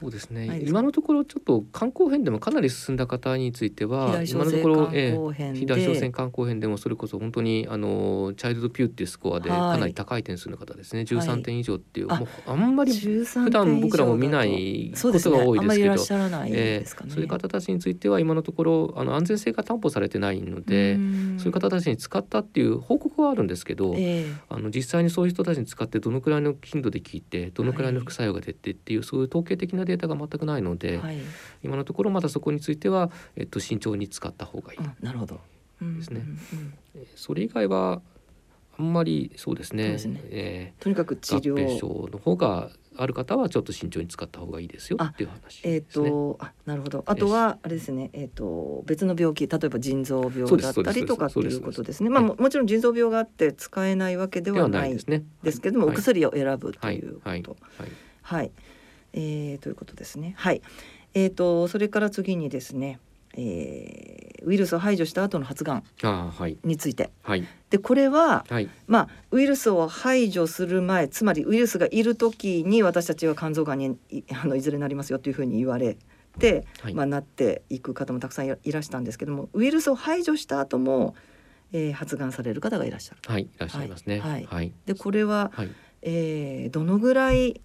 そうですね。今のところちょっと肝硬変でもかなり進んだ方については今のところ、肝え大小性肝硬変でもそれこそ本当にあのチャイルドピューっていうスコアではいかなり高い点数の方ですね、はい13点以上っていう、あもうあんまり13普段僕らも見なだいことが多いですけどしゃらないえですかね、ーそういう方たちについては今のところあの安全性が担保されてないので、そういう方たちに使ったっていう報告はあるんですけど、ええ。あの実際にそういう人たちに使ってどのくらいの頻度で効いてどのくらいの副作用が出てっていう、そういう統計的なデータが全くないので、はい、今のところまだそこについては、えっと、慎重に使った方がいい、うんなるほど、うん。ですね。それ以外はあんまりそうですね。ですね。えとにかく治ー合併療症の方がある方はちょっと慎重に使った方がいいですよあっていう話えっ、ですね。とあなるほど。あとはあれですね。えっ、と別の病気例えば腎臓病だったりとかっていうことですね。まあももちろん腎臓病があって使えないわけででははなないいですね。ですけども、はい。お薬を選ぶとはいいうこと、はい。はい。はいえーということですね。はい。えー、とそれから次にですね、えーウイルスを排除した後の発がんについて。はい。でこれははい。まあ、ウイルスを排除する前つまりウイルスがいる時に私たちは肝臓がんにい あのいずれなりますよというふうに言われて、はい。まあ、なっていく方もたくさんいらいらしたんですけどもウイルスを排除した後も、えー発がんされる方がいらっしゃる。はいいらっしゃいますね。はい。はい。でこれは、はい。えーどのぐらい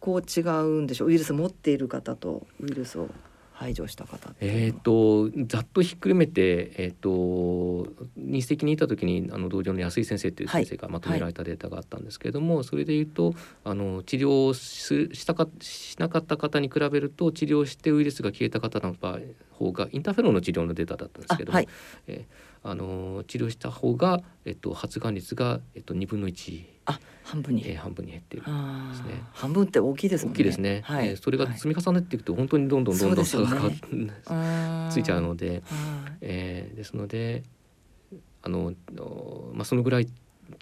こう違うんでしょう。ウイルス持っている方とウイルスを排除した方えー、とざっとひっくるめて、えー、と日赤にいた時にあの同僚の安井先生っていう先生がまとめられたデータがあったんですけれども、それでいうとあの治療をししたかしなかった方に比べると治療してウイルスが消えた方の場合方がインターフェロンの治療のデータだったんですけども、あはい。えーあの治療した方が、えっと、発がん率が、えっと、2分の1、あ半分に、えー半分に減っている。ですね。半分って大きいですね。大きいですね、はい、えーそれがはい。積み重ねていくと本当にどんどんどんどん差がそうですかかあーついちゃうので、はい。えーですのであの、おまあ、そのぐらい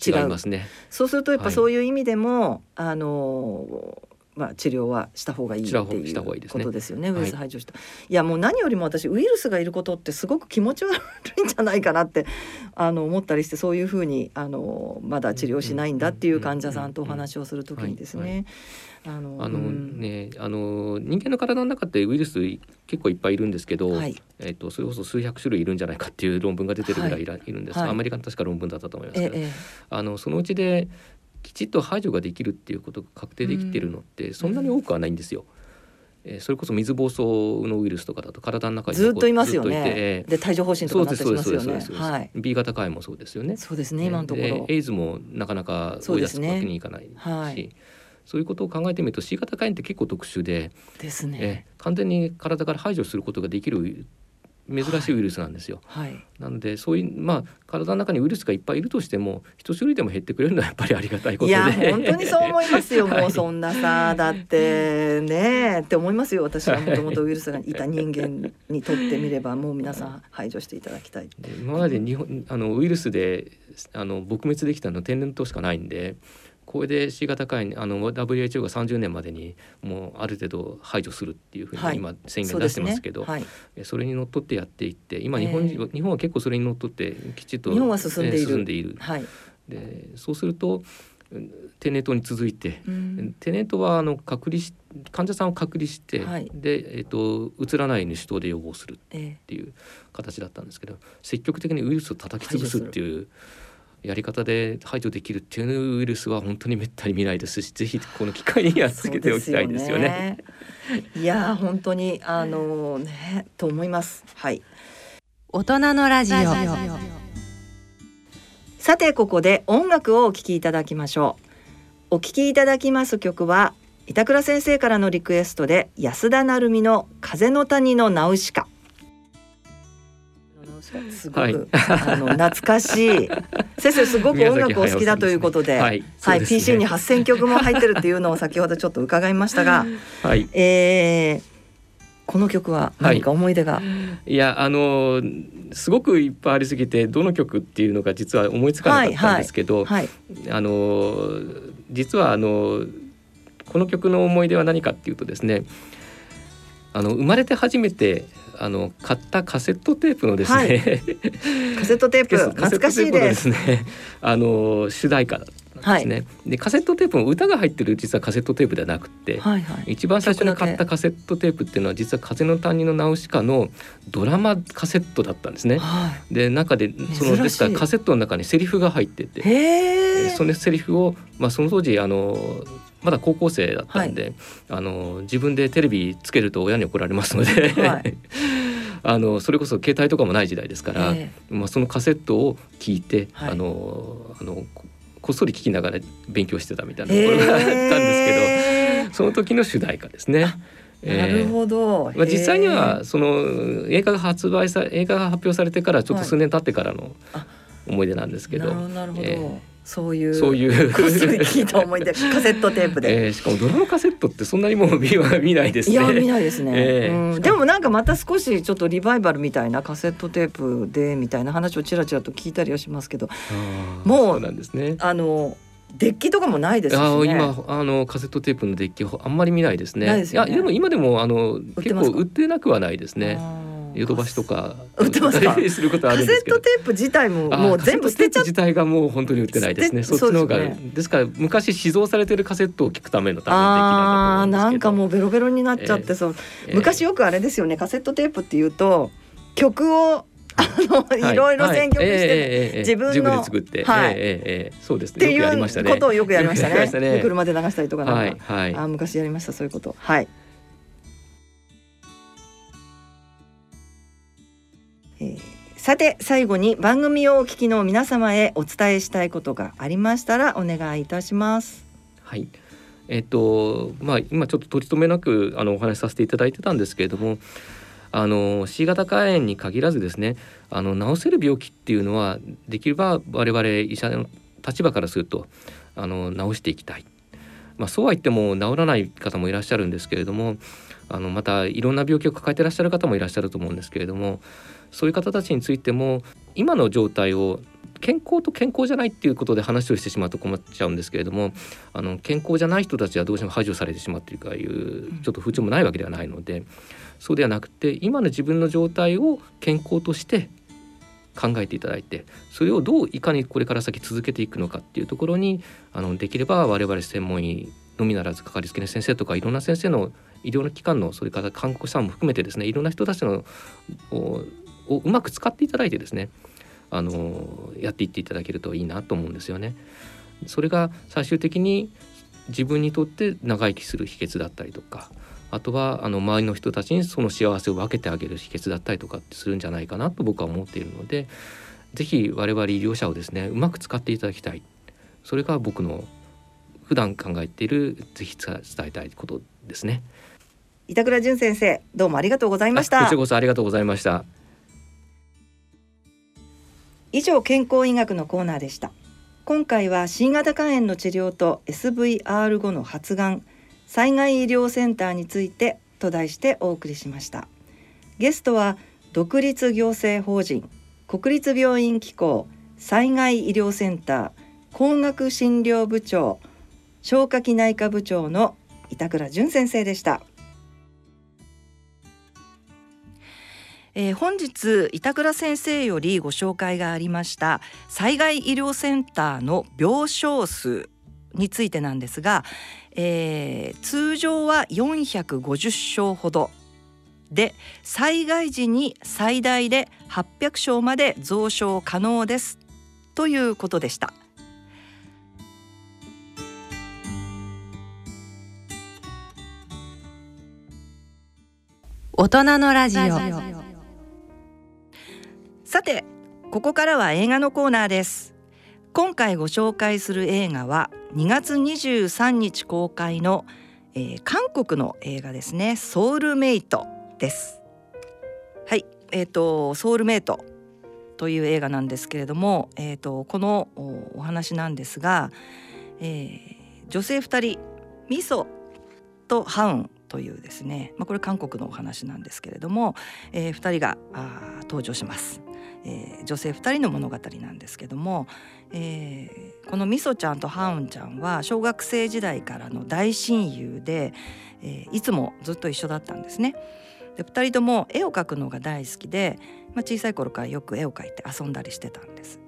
違いますね。そうするとやっぱはい。そういう意味でも、あのまあ治療はした方がいいっていうことですよね。はいウイルス排除した。い、やもう何よりも私ウイルスがいることってすごく気持ち悪いんじゃないかなってあの思ったりしてそういうふうにあのまだ治療しないんだっていう患者さんとお話をするときにですはいはね。あのあのうん。ね、あの人間の体の中ってウイルス結構いっぱいいるんですけど、はい。えっとそれこそ数百種類いるんじゃないかっていう論文が出てるぐらいいるんです。が、はいアメリカの確か論文だったと思いますけど、ええ。あのそのうちできちっと排除ができるっていうことが確定できてるのってそんなに多くはないんですよ。えーそれこそ水疱瘡のウイルスとかだと体の中にずっといますよね。えで帯状疱疹ーとかなったりしますよね。はい。B 型肝炎もそうですよね。そうですね今のところで。エイズもなかなか追い出すわけにいかないしはいそういうことを考えてみると C 型肝炎って結構特殊で、ですね。えー完全に体から排除することができる珍しいウイルスなんですよ。はい。なのでそういうまあ体の中にウイルスがいっぱいいるとしても一種類でも減ってくれるのはやっぱりありがたいことで。いや本当にそう思いますよ、は いもうそんなさだってねって思いますよ私はもともとウイルスがいた人間にとってみればもう皆さん排除していただきたいで今まで日本あのウイルスであの撲滅できたのは天然痘しかないんでこれで C 型肝炎あの WHO が30年までにもうある程度排除するっていうふうはい。に今宣言出してますけど、そうですね。えそれにのっとってやっていって今ええ日本人、日本は結構それにのっとってきちっと日本は進んでいる。え進んでいる。はい、はいでそうするとうん天然痘に続いてうん。天然痘はあの隔離し患者さんを隔離して、はい。で、えっとうつらないように手刀で予防するっえていう形だったんですけど積極的にウイルスを叩き潰すっていうやり方で排除できるっていうウイルスは本当にめったに見ないですしぜひこの機会にやっつけておきたいですよね。よね。いやー本当にあのねと思います。はい。大人のラジオ。さてここで音楽をお聴きいただきましょう。お聴きいただきます曲は板倉先生からのリクエストで安田成美の風の谷のナウシカすごく、はい。あの懐かしい。先生すごく音楽お好きだということではいはい、PC に8000曲も入ってるっていうのを先ほどちょっと伺いましたが、はい、えー、この曲は何か思い出が、い。やあのすごくいっぱいありすぎてどの曲っていうのが実は思いつかなかったんですけど、はい、あの実はあのこの曲の思い出は何かっていうとですねあの生まれて初めてあの買ったカセットテープのですね、はいカセットテープ 懐かしいです。すねあの主題歌ですね、でカセットテープも歌が入ってる実はカセットテープではなくて、はいはい。一番最初に買ったカセットテープっていうのは実は「風の谷のナウシカ」のドラマカセットだったんですね。はで中でそのですからカセットの中にセリフが入っててそのセリフを、まあ、その当時あのまだ高校生だったんで、あの自分でテレビつけると親に怒られますので、はい。あのそれこそ携帯とかもない時代ですから、えまあ、そのカセットを聞いて、はい。あのあのここっそり聞きながら勉強してたみたいなえところがあったんですけど、へその時の主題歌ですね。ーなるほど。まあ、実際にへはーその映画が発売さ映画が発表されてからちょっと数年経ってからのあ。思い出なんですけど、なるほどなるほど、えーそういうそういうこっそり聞いた思い出 カセットテープで。えーしかもドラマカセットってそんなにもう見は 見ないですね。いや見ないですね、ええうん、でもなんかまた少しちょっとリバイバルみたいなカセットテープでみたいな話をちらちらと聞いたりはしますけどもうそうなんですね。あのデッキとかもないですしねあー今あのカセットテープのデッキあんまり見ないですね。ないですよねいやでも今でもあの結構売ってなくはないですね。あーヨドバシとか売ってますか？することはあカるんですけど。セット。テープ自体もあーもう全部捨てちゃ自体がもう本当に売ってないですね。そっちの方がですすから昔試蔵されてるカセットを聞くための多分あなんだと思うんですけど。ーなんかもうベロベロになっちゃって、ええそう。えー昔よくあれですよねカセットテープっていうと曲をのい。ろいろ選曲して、自分の自分で作って、はい。えそうです。ね。っていうことをよくやりましたね。した車で流したりとかなんか、はいはい。あ昔やりましたそういうこと。はい、えーさて最後に番組をお聞きの皆様へお伝えしたいことがありましたらお願いいたしますはい。えっとまあ今ちょっと取り留めなくあのお話しさせていただいてたんですけれども、あの C 型肝炎に限らずですね、あの治せる病気っていうのはできれば我々医者の立場からするとあの治していきたい。まあそうは言っても治らない方もいらっしゃるんですけれども、あのまたいろんな病気を抱えてらっしゃる方もいらっしゃると思うんですけれども、そういう方たちについても今の状態を健康と健康じゃないっていうことで話をしてしまうと困っちゃうんですけれどもあの健康じゃない人たちはどうしても排除されてしまっているかいうちょっと風潮もないわけではないのでそうではなくて今の自分の状態を健康として考えていただいてそれをどういかにこれから先続けていくのかっていうところにあのできれば我々専門医のみならずかかりつけの先生とかいろんな先生の医療の機関のそれから看護師さんも含めてですねいろんな人たちのををうまく使っていただいてですねあのやっていっていただけるといいなと思うんですよね。それが最終的に自分にとって長生きする秘訣だったりとかあとはあの周りの人たちにその幸せを分けてあげる秘訣だったりとかってするんじゃないかなと僕は思っているので是非我々医療者をですねうまく使っていただきたいそれが僕の普段考えているぜひ伝えたいことですね。板倉淳先生どうもありがとうございましたあこちらこそありがとうございました。以上健康医学のコーナーでした。今回は新型肝炎の治療と SVR 後の発がん災害医療センターについてと題してお送りしました。ゲストは独立行政法人国立病院機構災害医療センター工学診療部長消化器内科部長の板倉淳先生でした。えー本日板倉先生よりご紹介がありました災害医療センターの病床数についてなんですが、えー通常は450床ほどで災害時に最大で800床まで増床可能ですということでした。大人のラジオさてここからは映画のコーナーです。今回ご紹介する映画は2月23日公開の、えー韓国の映画ですね。ソウルメイトです。はいえっ、とソウルメイトという映画なんですけれどもえっ、とこのお話なんですが、えー女性2人ミソとハウンというですね、まあ、これ韓国のお話なんですけれども、え2人があ登場します。えー女性2人の物語なんですけども、えーこのみそちゃんとハウンちゃんは小学生時代からの大親友で、えーいつもずっと一緒だったんですね。で2人とも絵を描くのが大好きで、まあ、小さい頃からよく絵を描いて遊んだりしてたんです。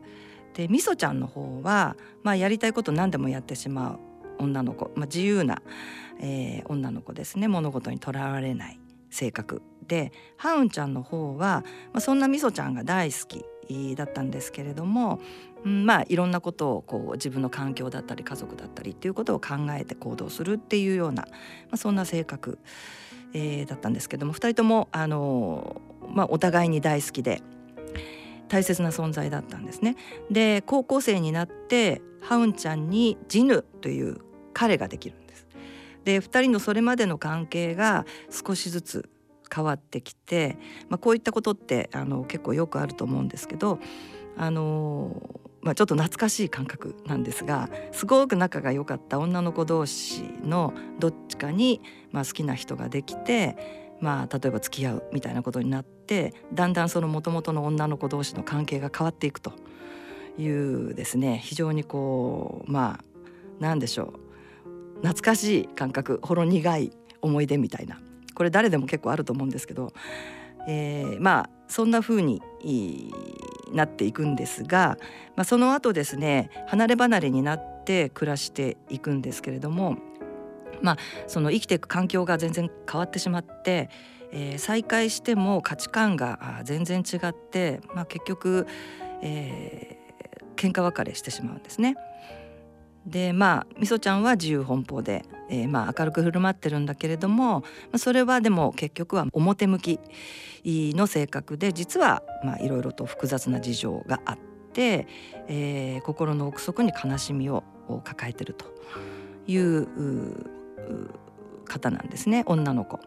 でみそちゃんの方は、まあ、やりたいこと何でもやってしまう女の子、まあ、自由な、えー女の子ですね物事にとらわれない性格でハウンちゃんの方は、まあ、そんなみそちゃんが大好きだったんですけれども、うん、まあいろんなことをこう自分の環境だったり家族だったりっていうことを考えて行動するっていうような、まあ、そんな性格、えーだったんですけども2人とも、あのーまあ、お互いに大好きで大切な存在だったんですね。で高校生になってハウンちゃんにジヌという彼ができるんです。で2人のそれまでの関係が少しずつ変わってきて、まあ、こういったことってあの結構よくあると思うんですけどあのまあ、ちょっと懐かしい感覚なんですがすごく仲が良かった女の子同士のどっちかに、まあ、好きな人ができて、まあ、例えば付き合うみたいなことになってだんだんその元々の女の子同士の関係が変わっていくというですね非常にこうまあなんでしょう懐かしい感覚ほろ苦い思い出みたいなこれ誰でも結構あると思うんですけど、えーまあそんな風になっていくんですが、まあ、その後ですね離れ離れになって暮らしていくんですけれどもまあその生きていく環境が全然変わってしまって、えー、再会しても価値観が全然違って、まあ、結局、えー、喧嘩別れしてしまうんですね。でまあみそちゃんは自由奔放で、えー、まあ明るく振る舞ってるんだけれども、それはでも結局は表向きの性格で実はいろいろと複雑な事情があって、えー、心の奥底に悲しみを抱えてるという方なんですね女の子。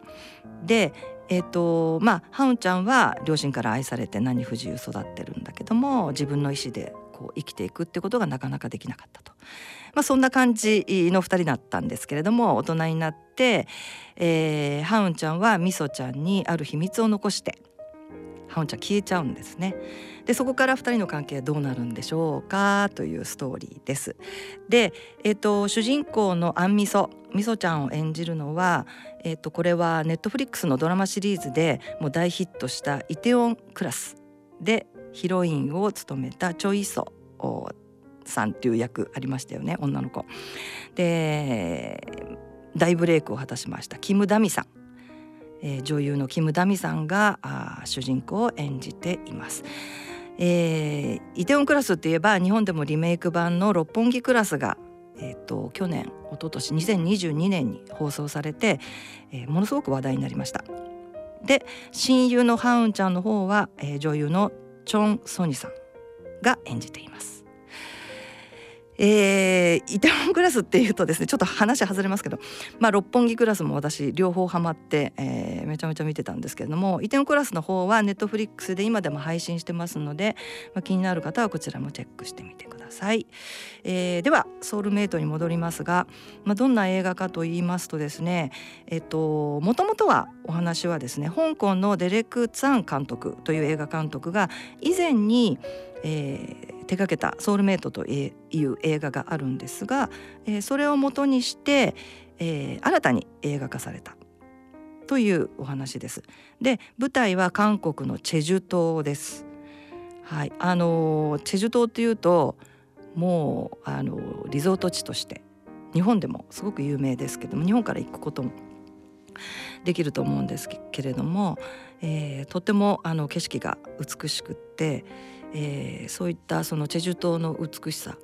でえーとまあ、ハウンちゃんは両親から愛されて何不自由育ってるんだけども自分の意思でこう生きていくってことがなかなかできなかったと。まあ、そんな感じの2人だったんですけれども大人になって、えー、ハウンちゃんはみそちゃんにある秘密を残してハウンちゃん消えちゃうんですね。でそこから2人の関係どうなるんでしょうかというストーリーです。で、えーと、主人公のアンミソみそちゃんを演じるのは、えーと、これはネットフリックスのドラマシリーズでもう大ヒットした「イテオンクラス」でヒロインを務めたチョイソさんっていう役ありましたよね女の子。で大ブレイクを果たしましたキム・ダミさん、えー、女優のキム・ダミさんがあ主人公を演じています。えー、イテウォンクラスって言えば日本でもリメイク版の「六本木クラスが」えー、去年一昨年2022年に放送されて、えー、ものすごく話題になりました。で親友のハウンちゃんの方は、えー、女優のチョン・ソニさんが演じています。えー、イテウォンクラスっていうとですねちょっと話外れますけど、まあ、六本木クラスも私両方ハマって、えー、めちゃめちゃ見てたんですけれどもイテウォンクラスの方はネットフリックスで今でも配信してますので、まあ、気になる方はこちらもチェックしてみてください、えー、ではソウルメイトに戻りますが、まあ、どんな映画かと言いますとですねえっともともとはお話はですね香港のデレク・ツァン監督という映画監督が以前にえー、手掛けた「ソウルメイト」という映画があるんですが、えー、それをもとにして、えー、新たに映画化されたというお話です。で舞台は韓国のチェジュ島です。はい、あのチェジュ島っていうともうあのリゾート地として日本でもすごく有名ですけども日本から行くこともできると思うんですけれども、えー、とてもあの景色が美しくって、えー、そういったそのチェジュ島の美しさ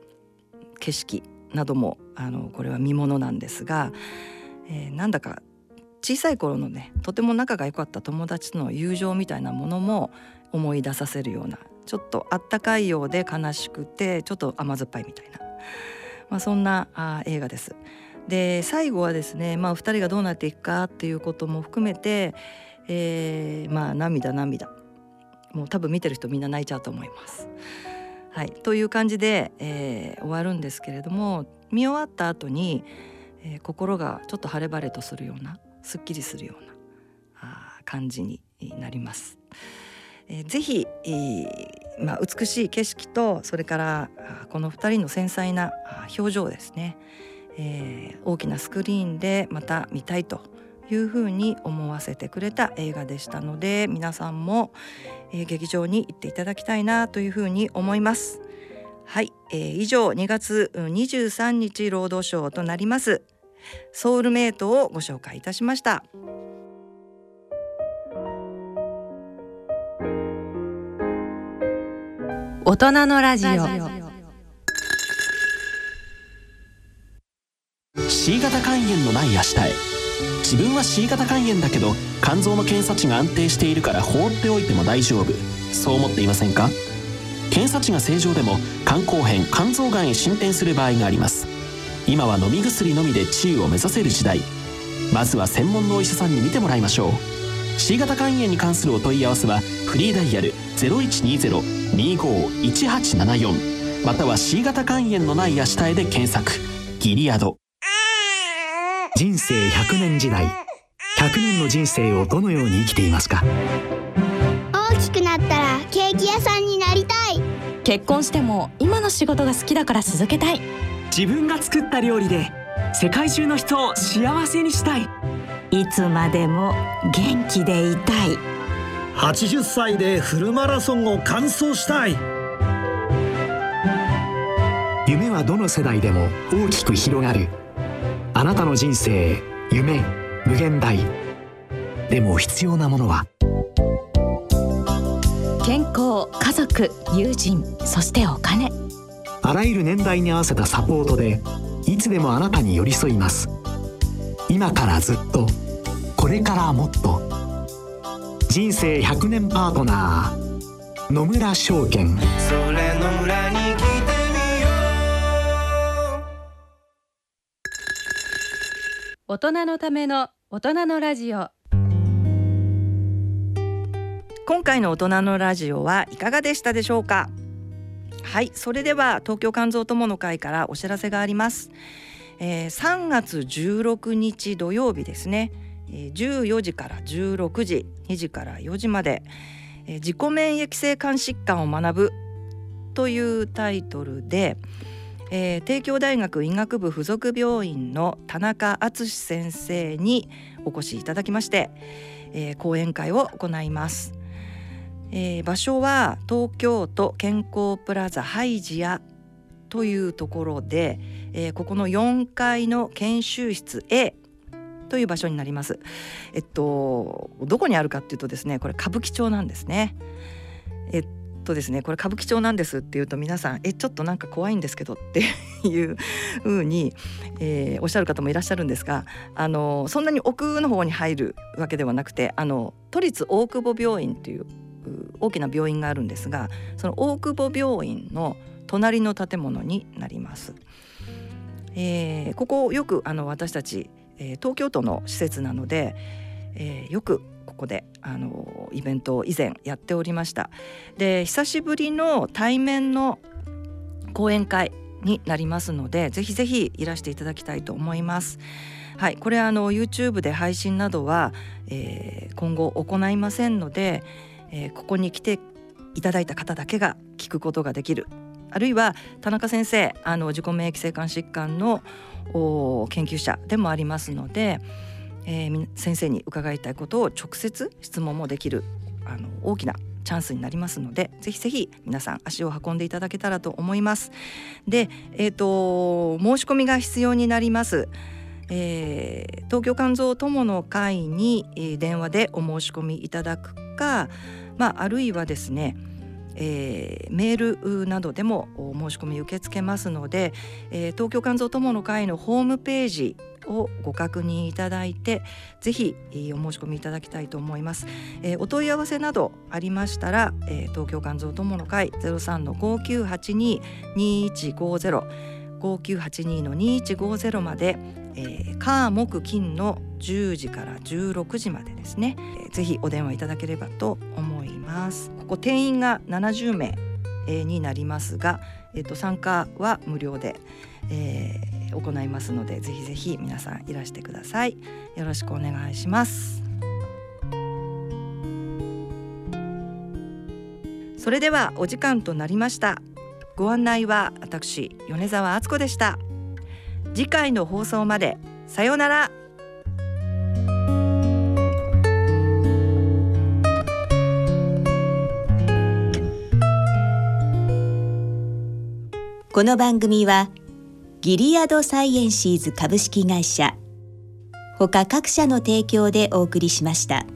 景色などもあのこれは見ものなんですが、えー、なんだか小さい頃のねとても仲が良かった友達との友情みたいなものも思い出させるようなちょっとあったかいようで悲しくてちょっと甘酸っぱいみたいな、まあ、そんなあ映画です。で最後はですね、まあ、2人がどうなっていくかっていうことも含めて、えー、まあ涙涙もう多分見てる人みんな泣いちゃうと思います。はい、という感じで、えー、終わるんですけれども見終わった後に、えー、心がちょっと晴れ晴れとするようなすっきりするような感じになります。えー、ぜひ、えーまあ、美しい景色とそれからこの2人の繊細な表情ですね、えー、大きなスクリーンでまた見たいというふうに思わせてくれた映画でしたので皆さんも、えー、劇場に行っていただきたいなというふうに思います。はい、えー、以上2月23日労働省となりますソウルメイトをご紹介いたしました。大人のラジオ。C 型肝炎のない明日へ。自分は C 型肝炎だけど肝臓の検査値が安定しているから放っておいても大丈夫。そう思っていませんか？検査値が正常でも肝硬変肝臓がんへ進展する場合があります。今は飲み薬のみで治癒を目指せる時代。まずは専門のお医者さんに見てもらいましょう。C 型肝炎に関するお問い合わせはフリーダイヤル0120-25-1874または C 型肝炎のない明日へで検索。ギリアド。人生100年時代。100年の人生をどのように生きていますか？大きくなったらケーキ屋さんになりたい。結婚しても今の仕事が好きだから続けたい。自分が作った料理で世界中の人を幸せにしたいいつまでも元気でいたい。80歳でフルマラソンを完走したい。夢はどの世代でも大きく広がる。あなたの人生夢無限大。でも必要なものは。健康家族友人そしてお金。あらゆる年代に合わせたサポートでいつでもあなたに寄り添います今からずっとこれからもっと。人生100年パートナー野村証券。それ野村に来てみよう。大人のための大人のラジオ。今回の大人のラジオはいかがでしたでしょうか？はいそれでは東京肝臓友の会からお知らせがあります、えー、3月16日土曜日ですね。14時から16時2時から4時まで自己免疫性肝疾患を学ぶというタイトルで、えー、帝京大学医学部附属病院の田中敦先生にお越しいただきまして、えー、講演会を行います、えー、場所は東京都健康プラザハイジアというところで、えー、ここの4階の研修室 A という場所になります。えっとどこにあるかっていうとですねこれ歌舞伎町なんですね。えっとですねこれ歌舞伎町なんですっていうと皆さんえちょっとなんか怖いんですけどっていう風に、えー、おっしゃる方もいらっしゃるんですがあのそんなに奥の方に入るわけではなくてあの都立大久保病院という大きな病院があるんですがその大久保病院の隣の建物になります。えー、ここよくあの私たちえー、東京都の施設なので、えー、よくここであのイベントを以前やっておりました。で久しぶりの対面の講演会になりますのでぜひぜひいらしていただきたいと思います。はいこれあの YouTube で配信などは、えー、今後行いませんので、えー、ここに来ていただいた方だけが聞くことができるあるいは田中先生あの自己免疫性肝疾患の研究者でもありますので、えー、先生に伺いたいことを直接質問もできるあの大きなチャンスになりますのでぜひぜひ皆さん足を運んでいただけたらと思います。で、えーと、申し込みが必要になります。えー、東京肝臓友の会に、え、電話でお申し込みいただくか、まあ、あるいはですねえー、メールなどでも申し込み受け付けますので、えー、東京肝臓友の会のホームページをご確認いただいてぜひお申し込みいただきたいと思います、えー、お問い合わせなどありましたら、えー、東京肝臓友の会03の5982-2150 5982の2150まで、えー、火木金の10時から16時までですね、えー、ぜひお電話いただければと思います。ます。ここ定員が70名、えー、になりますが、えー、と参加は無料で、えー、行いますのでぜひぜひ皆さんいらしてください。よろしくお願いします。それではお時間となりました。ご案内は私米澤敦子でした。次回の放送までさようなら。この番組はギリアドサイエンシーズ株式会社ほか各社の提供でお送りしました。